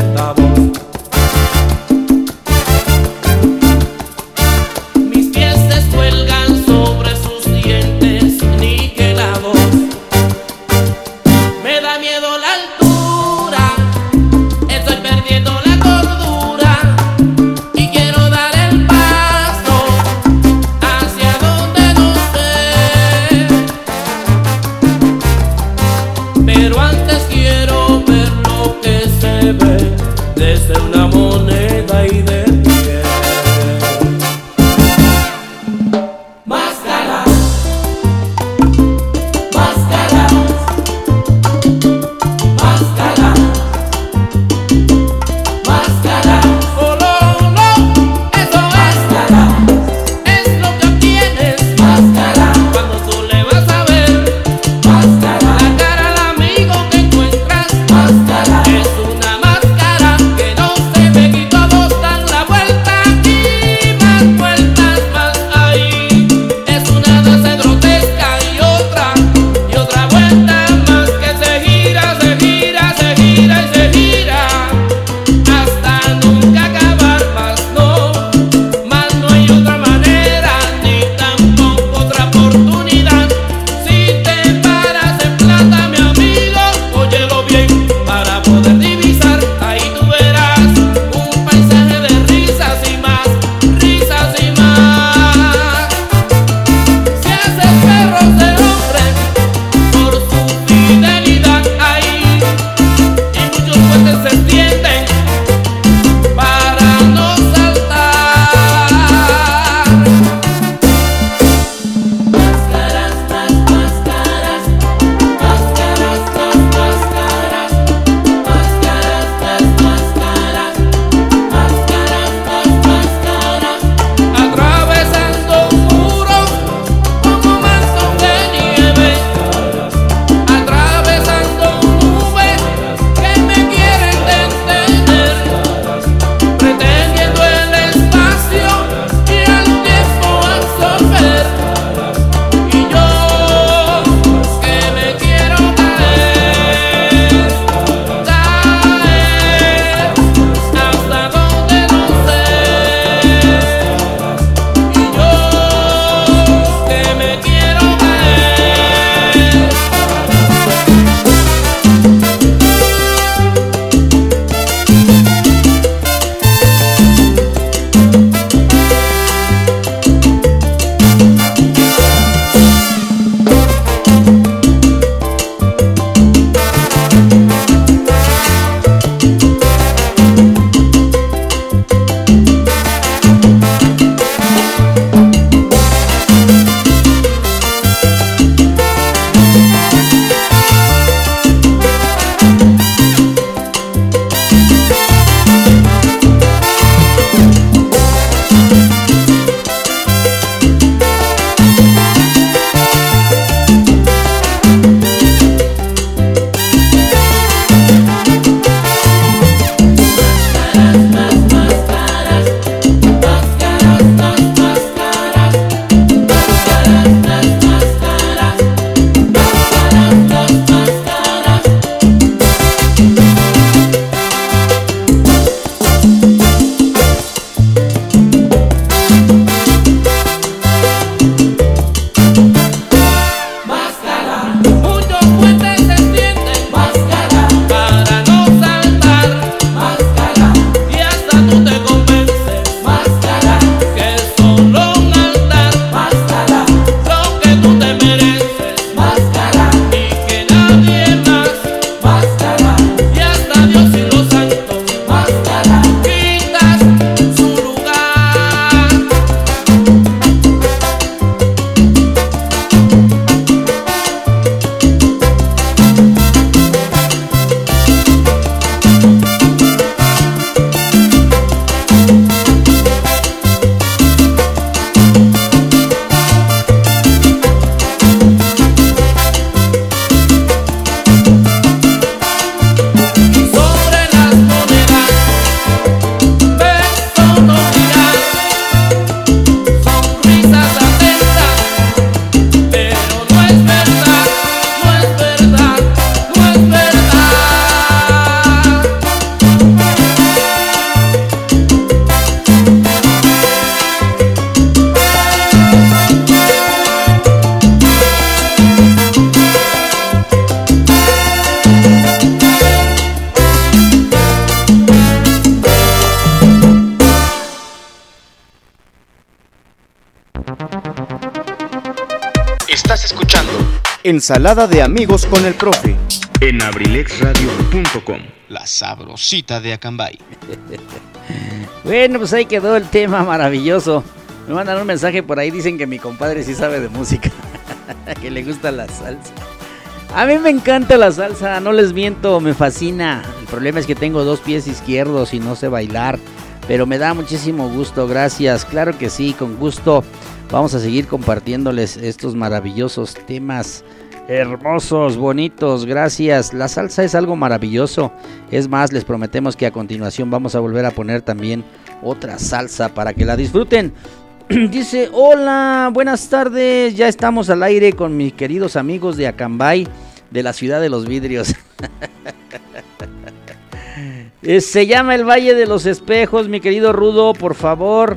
Ensalada de amigos con el profe en abrilexradio.com, la sabrosita de Acambay. bueno, pues ahí quedó el tema maravilloso. Me mandan un mensaje por ahí, dicen que mi compadre sí sabe de música, que le gusta la salsa. A mí me encanta la salsa, no les miento, me fascina. El problema es que tengo dos pies izquierdos y no sé bailar, pero me da muchísimo gusto, gracias. Claro que sí, con gusto vamos a seguir compartiéndoles estos maravillosos temas hermosos, bonitos, gracias. La salsa es algo maravilloso. Es más, les prometemos que a continuación vamos a volver a poner también otra salsa para que la disfruten. Dice, hola, buenas tardes, ya estamos al aire con mis queridos amigos de Acambay, de la ciudad de los vidrios. Eh, se llama el Valle de los Espejos, mi querido Rudo, por favor.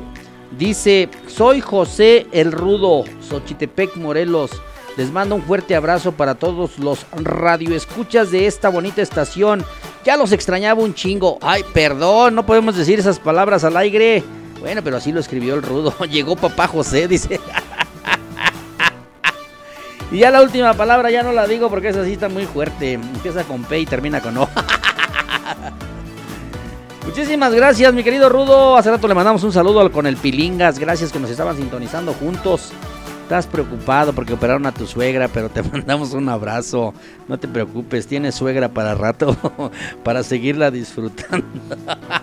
Dice, soy José el Rudo, Xochitepec, Morelos. Les mando un fuerte abrazo para todos los radioescuchas de esta bonita estación. Ya los extrañaba un chingo. Ay, perdón, no podemos decir esas palabras al aire. Bueno, pero así lo escribió el rudo. Llegó papá José, dice. y ya la última palabra ya no la digo porque esa sí está muy fuerte. Empieza con P y termina con O. Muchísimas gracias, mi querido Rudo. Hace rato le mandamos un saludo con el Pilingas. Gracias que nos estaban sintonizando juntos. Estás preocupado porque operaron a tu suegra, pero te mandamos un abrazo. No te preocupes, tienes suegra para rato, para seguirla disfrutando.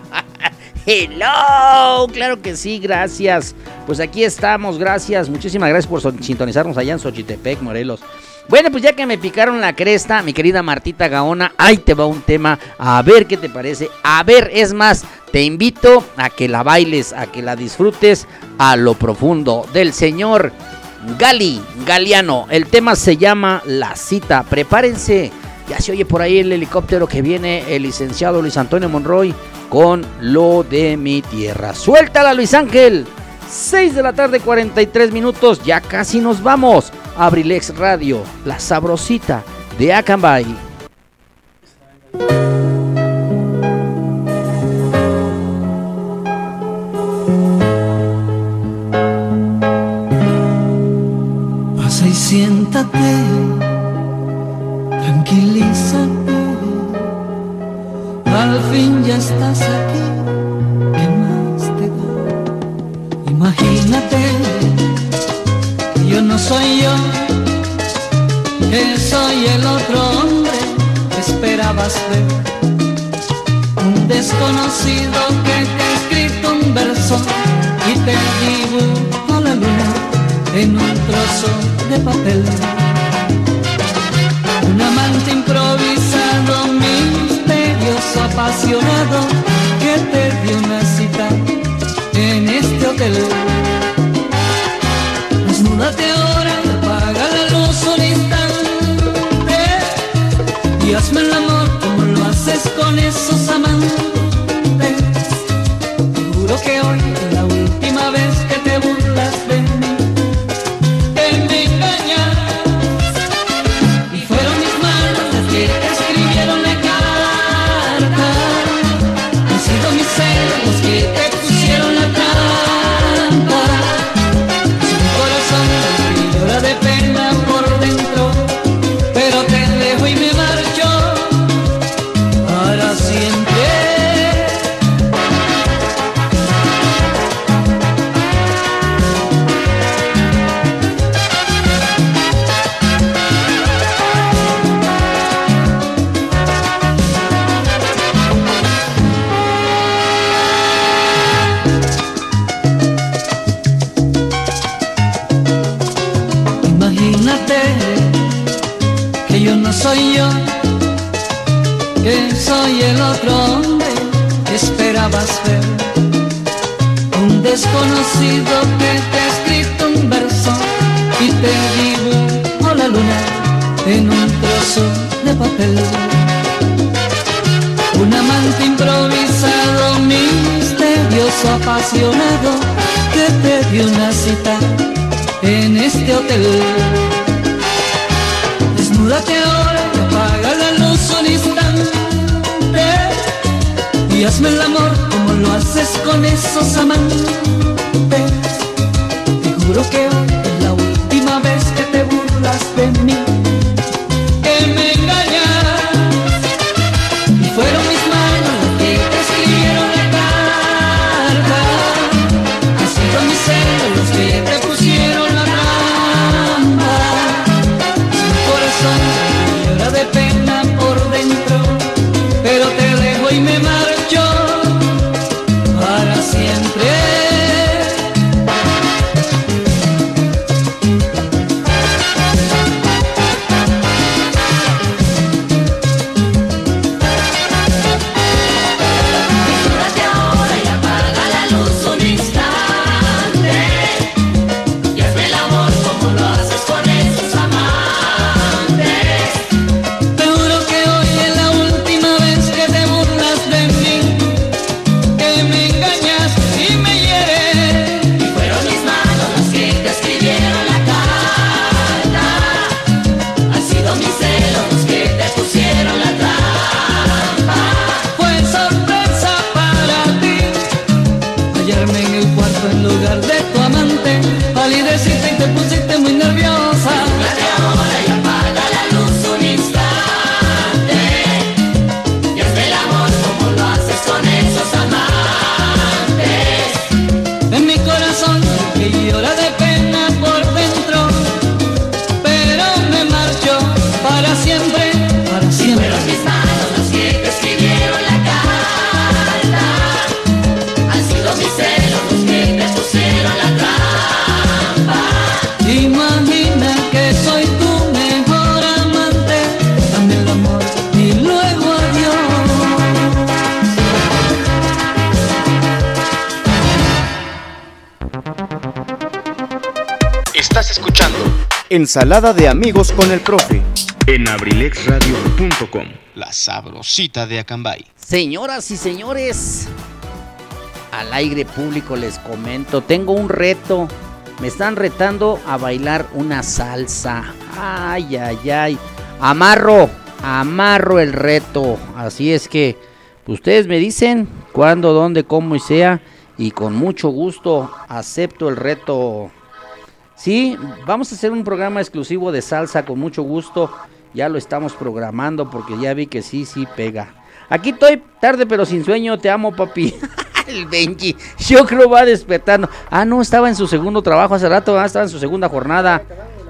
Hello, claro que sí, gracias. Pues aquí estamos, gracias. Muchísimas gracias por sintonizarnos allá en Xochitepec, Morelos. Bueno, pues ya que me picaron la cresta, mi querida Martita Gaona, ahí te va un tema. A ver qué te parece. A ver, es más, te invito a que la bailes, a que la disfrutes a lo profundo del señor Gali, Galiano. El tema se llama La cita. Prepárense. Ya se oye por ahí el helicóptero que viene el licenciado Luis Antonio Monroy con lo de mi tierra. Suéltala Luis Ángel. 6 de la tarde 43 minutos, ya casi nos vamos. Abrilex Radio, la sabrosita de Acambay. Siéntate, tranquilízate al fin ya estás aquí, ¿qué más te da? Imagínate que yo no soy yo, que soy el otro hombre que esperabas ver. Un desconocido que te ha escrito un verso y te dibujo la luna en un trozo de papel. Un amante improvisado apasionado que te dio una cita en este hotel. Desnúdate ahora, apaga la luz un instante y hazme Ensalada de amigos con el profe. En abrilexradio.com, la sabrosita de Acambay. Señoras y señores, al aire público les comento, tengo un reto. Me están retando a bailar una salsa. Ay, ay, ay. Amarro, amarro el reto. Así es que ustedes me dicen cuándo, dónde, cómo y sea. Y con mucho gusto acepto el reto. Sí, vamos a hacer un programa exclusivo de salsa con mucho gusto. Ya lo estamos programando porque ya vi que sí, sí pega. Aquí estoy tarde pero sin sueño, te amo papi. El Benji, yo creo va despertando. Ah, no, estaba en su segundo trabajo hace rato, ah, estaba en su segunda jornada.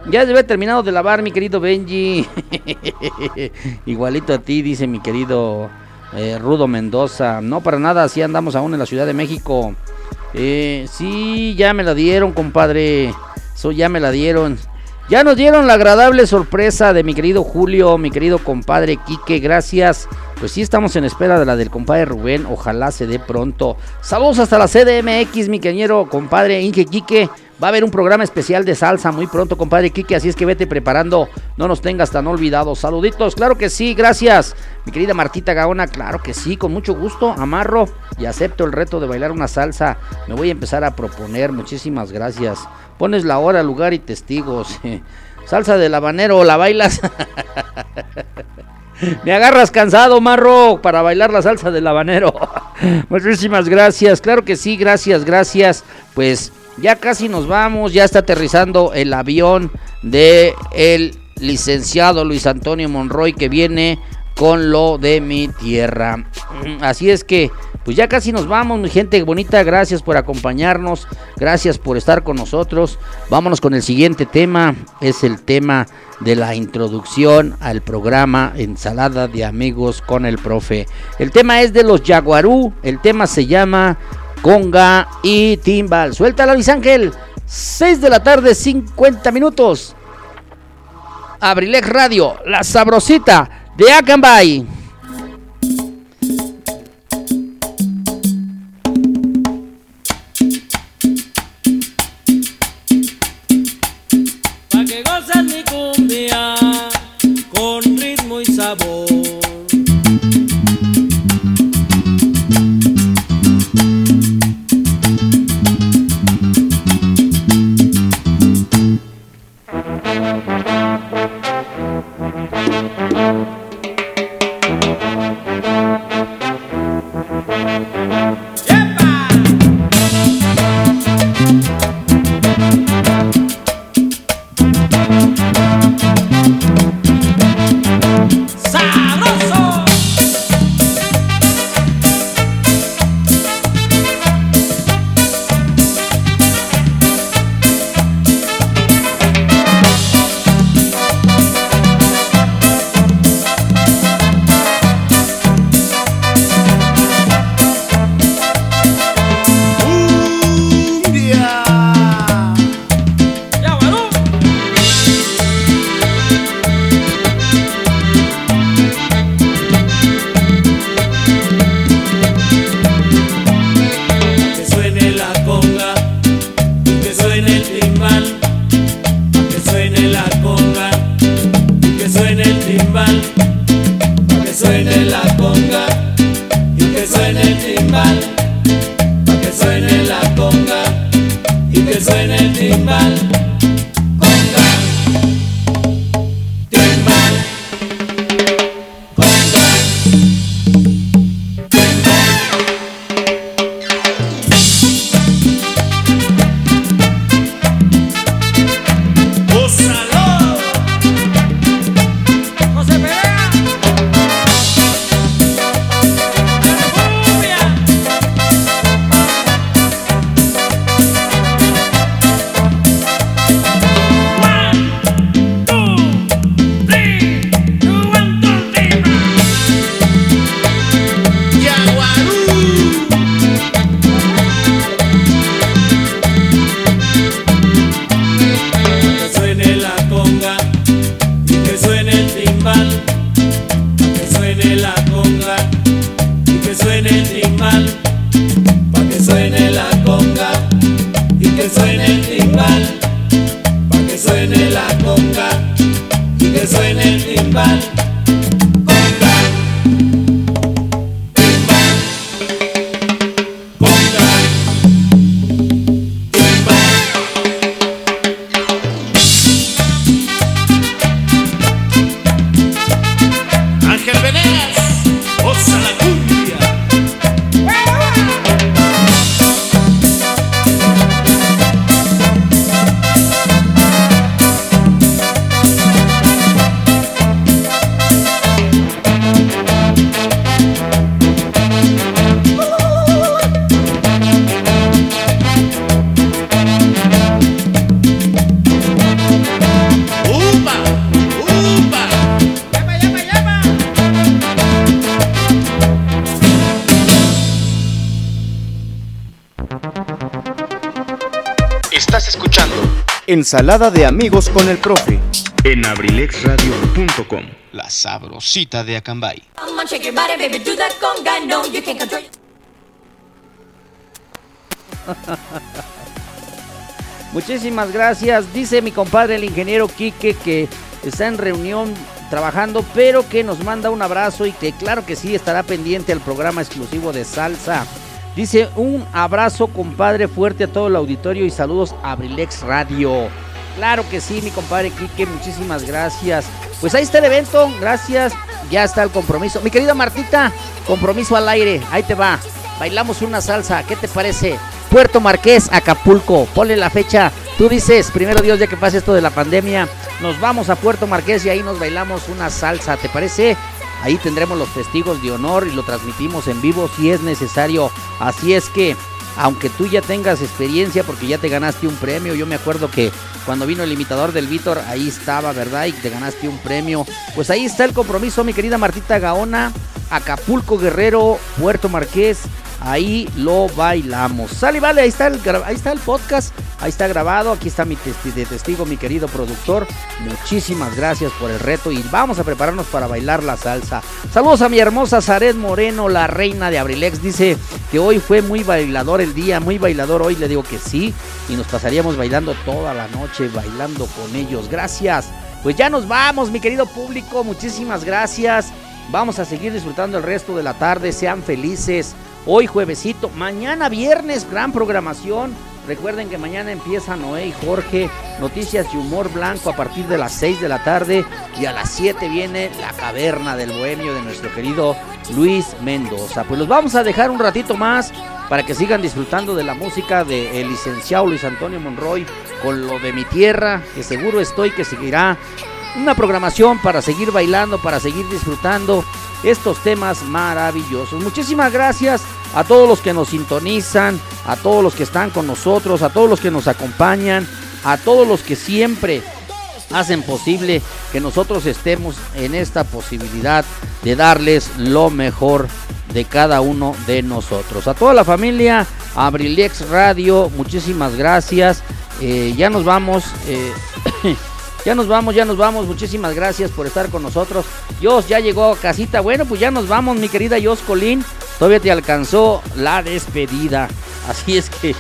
Ya debe haber terminado de lavar, mi querido Benji. Igualito a ti, dice mi querido eh, Rudo Mendoza. No, para nada, así andamos aún en la Ciudad de México. Eh, sí, ya me la dieron, compadre. Eso ya me la dieron. Ya nos dieron la agradable sorpresa de mi querido Julio, mi querido compadre Quique, gracias. Pues sí, estamos en espera de la del compadre Rubén, ojalá se dé pronto. Saludos hasta la CDMX, mi querido compadre Inge Quique. Va a haber un programa especial de salsa muy pronto, compadre Quique, así es que vete preparando, no nos tengas tan olvidados. Saluditos, claro que sí, gracias. Mi querida Martita Gaona, claro que sí, con mucho gusto, amarro y acepto el reto de bailar una salsa. Me voy a empezar a proponer, muchísimas gracias. Pones la hora, lugar y testigos. Salsa del habanero, ¿la bailas? Me agarras cansado, marro, para bailar la salsa del habanero. Muchísimas gracias. Claro que sí, gracias, gracias. Pues ya casi nos vamos, ya está aterrizando el avión de el licenciado Luis Antonio Monroy que viene con lo de mi tierra. Así es que, pues ya casi nos vamos, mi gente bonita. Gracias por acompañarnos, gracias por estar con nosotros. Vámonos con el siguiente tema. Es el tema de la introducción al programa Ensalada de Amigos con el Profe. El tema es de los Jaguarú. El tema se llama Conga y Timbal. Suéltala, Luis Ángel. 6 de la tarde, 50 minutos. Abrilex Radio, la sabrosita de Acambay. Ensalada de amigos con el profe. en abrilexradio.com. La sabrosita de Acambay. Muchísimas gracias. Dice mi compadre el ingeniero Quique que está en reunión trabajando, pero que nos manda un abrazo y que claro que sí estará pendiente al programa exclusivo de salsa. Dice un abrazo compadre fuerte a todo el auditorio y saludos a Abrilex Radio. Claro que sí, mi compadre Quique, muchísimas gracias. Pues ahí está el evento, gracias. Ya está el compromiso. Mi querida Martita, compromiso al aire, ahí te va. Bailamos una salsa, ¿qué te parece? Puerto Marqués, Acapulco, ponle la fecha. Tú dices, primero Dios, ya que pase esto de la pandemia, nos vamos a Puerto Marqués y ahí nos bailamos una salsa, ¿te parece? Ahí tendremos los testigos de honor y lo transmitimos en vivo si es necesario. Así es que, aunque tú ya tengas experiencia porque ya te ganaste un premio, yo me acuerdo que cuando vino el imitador del Víctor, ahí estaba, ¿verdad? Y te ganaste un premio. Pues ahí está el compromiso, mi querida Martita Gaona, Acapulco Guerrero, Puerto Marqués. Ahí lo bailamos. Sale, vale, ahí está el, ahí está el podcast. Ahí está grabado. Aquí está mi testi- de testigo, mi querido productor. Muchísimas gracias por el reto y vamos a prepararnos para bailar la salsa. Saludos a mi hermosa Zaret Moreno, la reina de Abrilex. Dice que hoy fue muy bailador el día, muy bailador hoy. Le digo que sí. Y nos pasaríamos bailando toda la noche, bailando con ellos. Gracias. Pues ya nos vamos, mi querido público. Muchísimas gracias. Vamos a seguir disfrutando el resto de la tarde. Sean felices. Hoy juevesito, mañana viernes, gran programación. Recuerden que mañana empieza Noé y Jorge, noticias y humor blanco a partir de las 6 de la tarde y a las 7 viene la caverna del bohemio de nuestro querido Luis Mendoza. Pues los vamos a dejar un ratito más para que sigan disfrutando de la música del licenciado Luis Antonio Monroy con lo de mi tierra, que seguro estoy que seguirá una programación para seguir bailando, para seguir disfrutando estos temas maravillosos. Muchísimas gracias a todos los que nos sintonizan, a todos los que están con nosotros, a todos los que nos acompañan, a todos los que siempre hacen posible que nosotros estemos en esta posibilidad de darles lo mejor de cada uno de nosotros. A toda la familia, a Abrilex Radio, muchísimas gracias. Eh, ya nos vamos. eh, Ya nos vamos, ya nos vamos. Muchísimas gracias por estar con nosotros. Jos ya llegó a casita. Bueno, pues ya nos vamos, mi querida Jos Colín. Todavía te alcanzó la despedida. Así es que.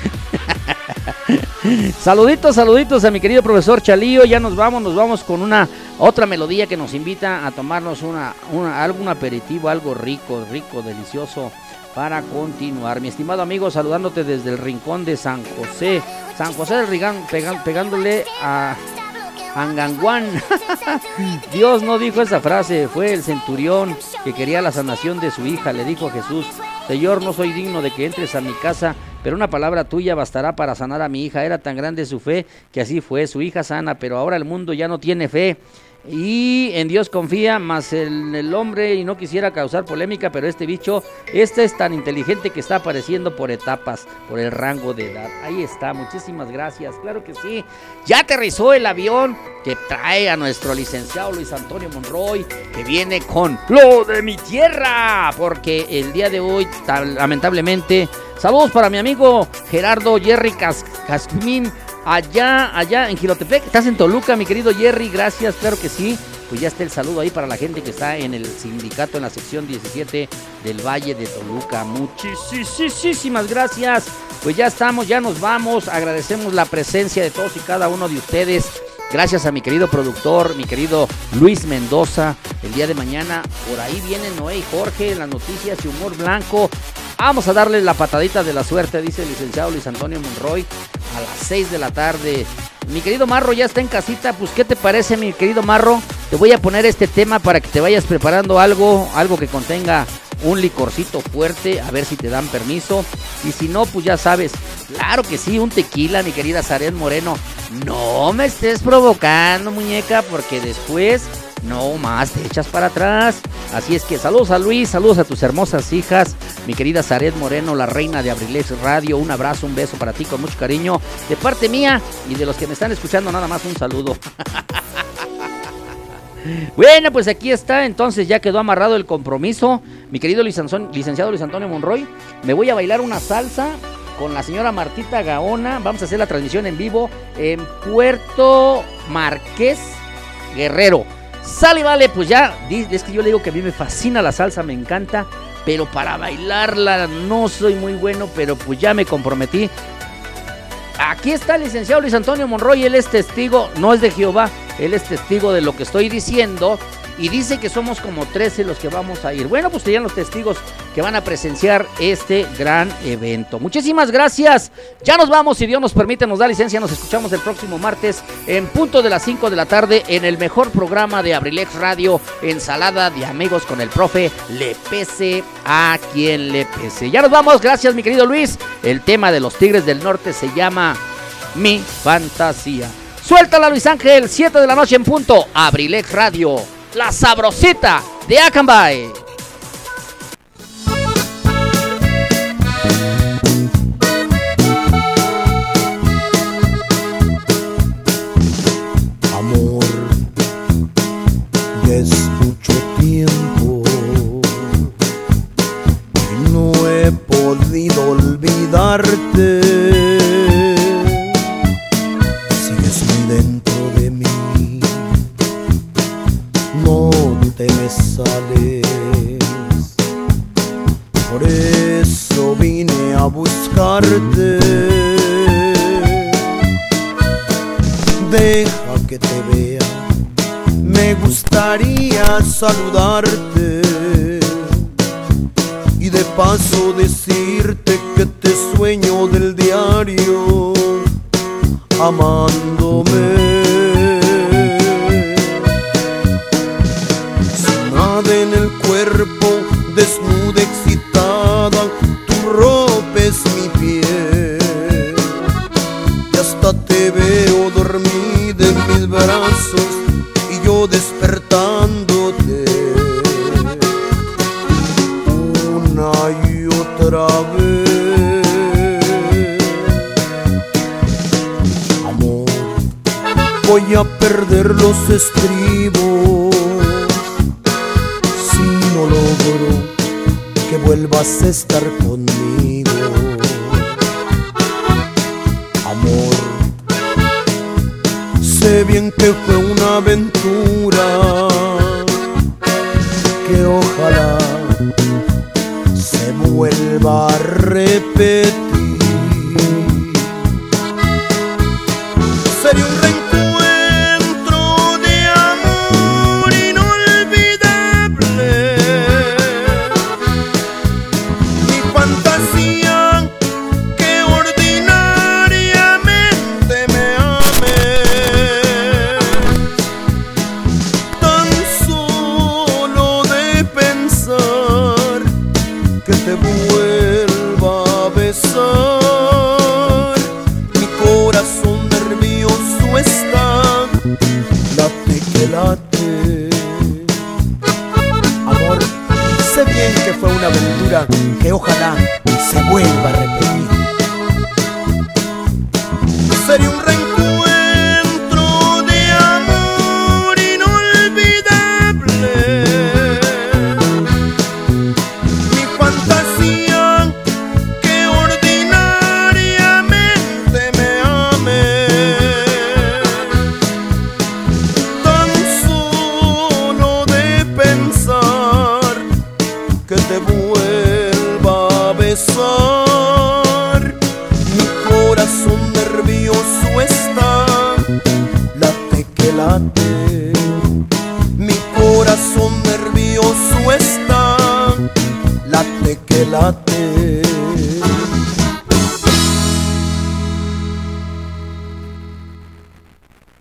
saluditos, saluditos a mi querido profesor Chalío. Ya nos vamos, nos vamos con una otra melodía que nos invita a tomarnos una, una, algún aperitivo, algo rico, rico, delicioso para continuar. Mi estimado amigo, saludándote desde el rincón de San José. San José del Rigán, pegándole a Anganguán. Dios no dijo esa frase, fue el centurión que quería la sanación de su hija. Le dijo a Jesús, Señor, no soy digno de que entres a mi casa, pero una palabra tuya bastará para sanar a mi hija. Era tan grande su fe que así fue, su hija sana, pero ahora el mundo ya no tiene fe. Y en Dios confía, más el, el hombre, y no quisiera causar polémica, pero este bicho, este es tan inteligente que está apareciendo por etapas, por el rango de edad. Ahí está, muchísimas gracias, claro que sí. Ya aterrizó el avión que trae a nuestro licenciado Luis Antonio Monroy, que viene con lo de mi tierra, porque el día de hoy, lamentablemente, saludos para mi amigo Gerardo Jerry Cas- allá, allá en Gilotepec. Estás en Toluca, mi querido Jerry, gracias, claro que sí. Pues ya está el saludo ahí para la gente que está en el sindicato en la sección 17 del Valle de Toluca. Muchísimas gracias. Pues ya estamos, ya nos vamos. Agradecemos la presencia de todos y cada uno de ustedes. Gracias a mi querido productor, mi querido Luis Mendoza. El día de mañana, por ahí vienen Noé y Jorge, las noticias y humor blanco. Vamos a darle la patadita de la suerte, dice el licenciado Luis Antonio Monroy, a las 6 de la tarde. Mi querido Marro ya está en casita, pues ¿qué te parece mi querido Marro? Te voy a poner este tema para que te vayas preparando algo, algo que contenga un licorcito fuerte, a ver si te dan permiso. Y si no, pues ya sabes, claro que sí, un tequila, mi querida Zaret Moreno. No me estés provocando, muñeca, porque después no más te echas para atrás. Así es que saludos a Luis, saludos a tus hermosas hijas, mi querida Zaret Moreno, la reina de Abrilex Radio. Un abrazo, un beso para ti con mucho cariño. De parte mía y de los que me están escuchando, nada más un saludo. Bueno, pues aquí está, entonces ya quedó amarrado el compromiso. Mi querido licenciado Luis Antonio Monroy, me voy a bailar una salsa con la señora Martita Gaona. Vamos a hacer la transmisión en vivo en Puerto Marqués, Guerrero. Sale, vale, pues ya, es que yo le digo que a mí me fascina la salsa, me encanta, pero para bailarla no soy muy bueno, pero pues ya me comprometí. Aquí está el licenciado Luis Antonio Monroy, él es testigo, no es de Jehová, él es testigo de lo que estoy diciendo y dice que somos como 13 los que vamos a ir. Bueno, pues serían los testigos que van a presenciar este gran evento. Muchísimas gracias. Ya nos vamos, si Dios nos permite, nos da licencia, nos escuchamos el próximo martes en punto de las 5 de la tarde en el mejor programa de Abrilex Radio, Ensalada de Amigos con el profe Le Pese a quien le pese. Ya nos vamos, gracias mi querido Luis. El tema de los Tigres del Norte se llama Mi Fantasía. Suéltala Luis Ángel, 7 de la noche en punto, Abrilex Radio, la sabrosita de Acambay.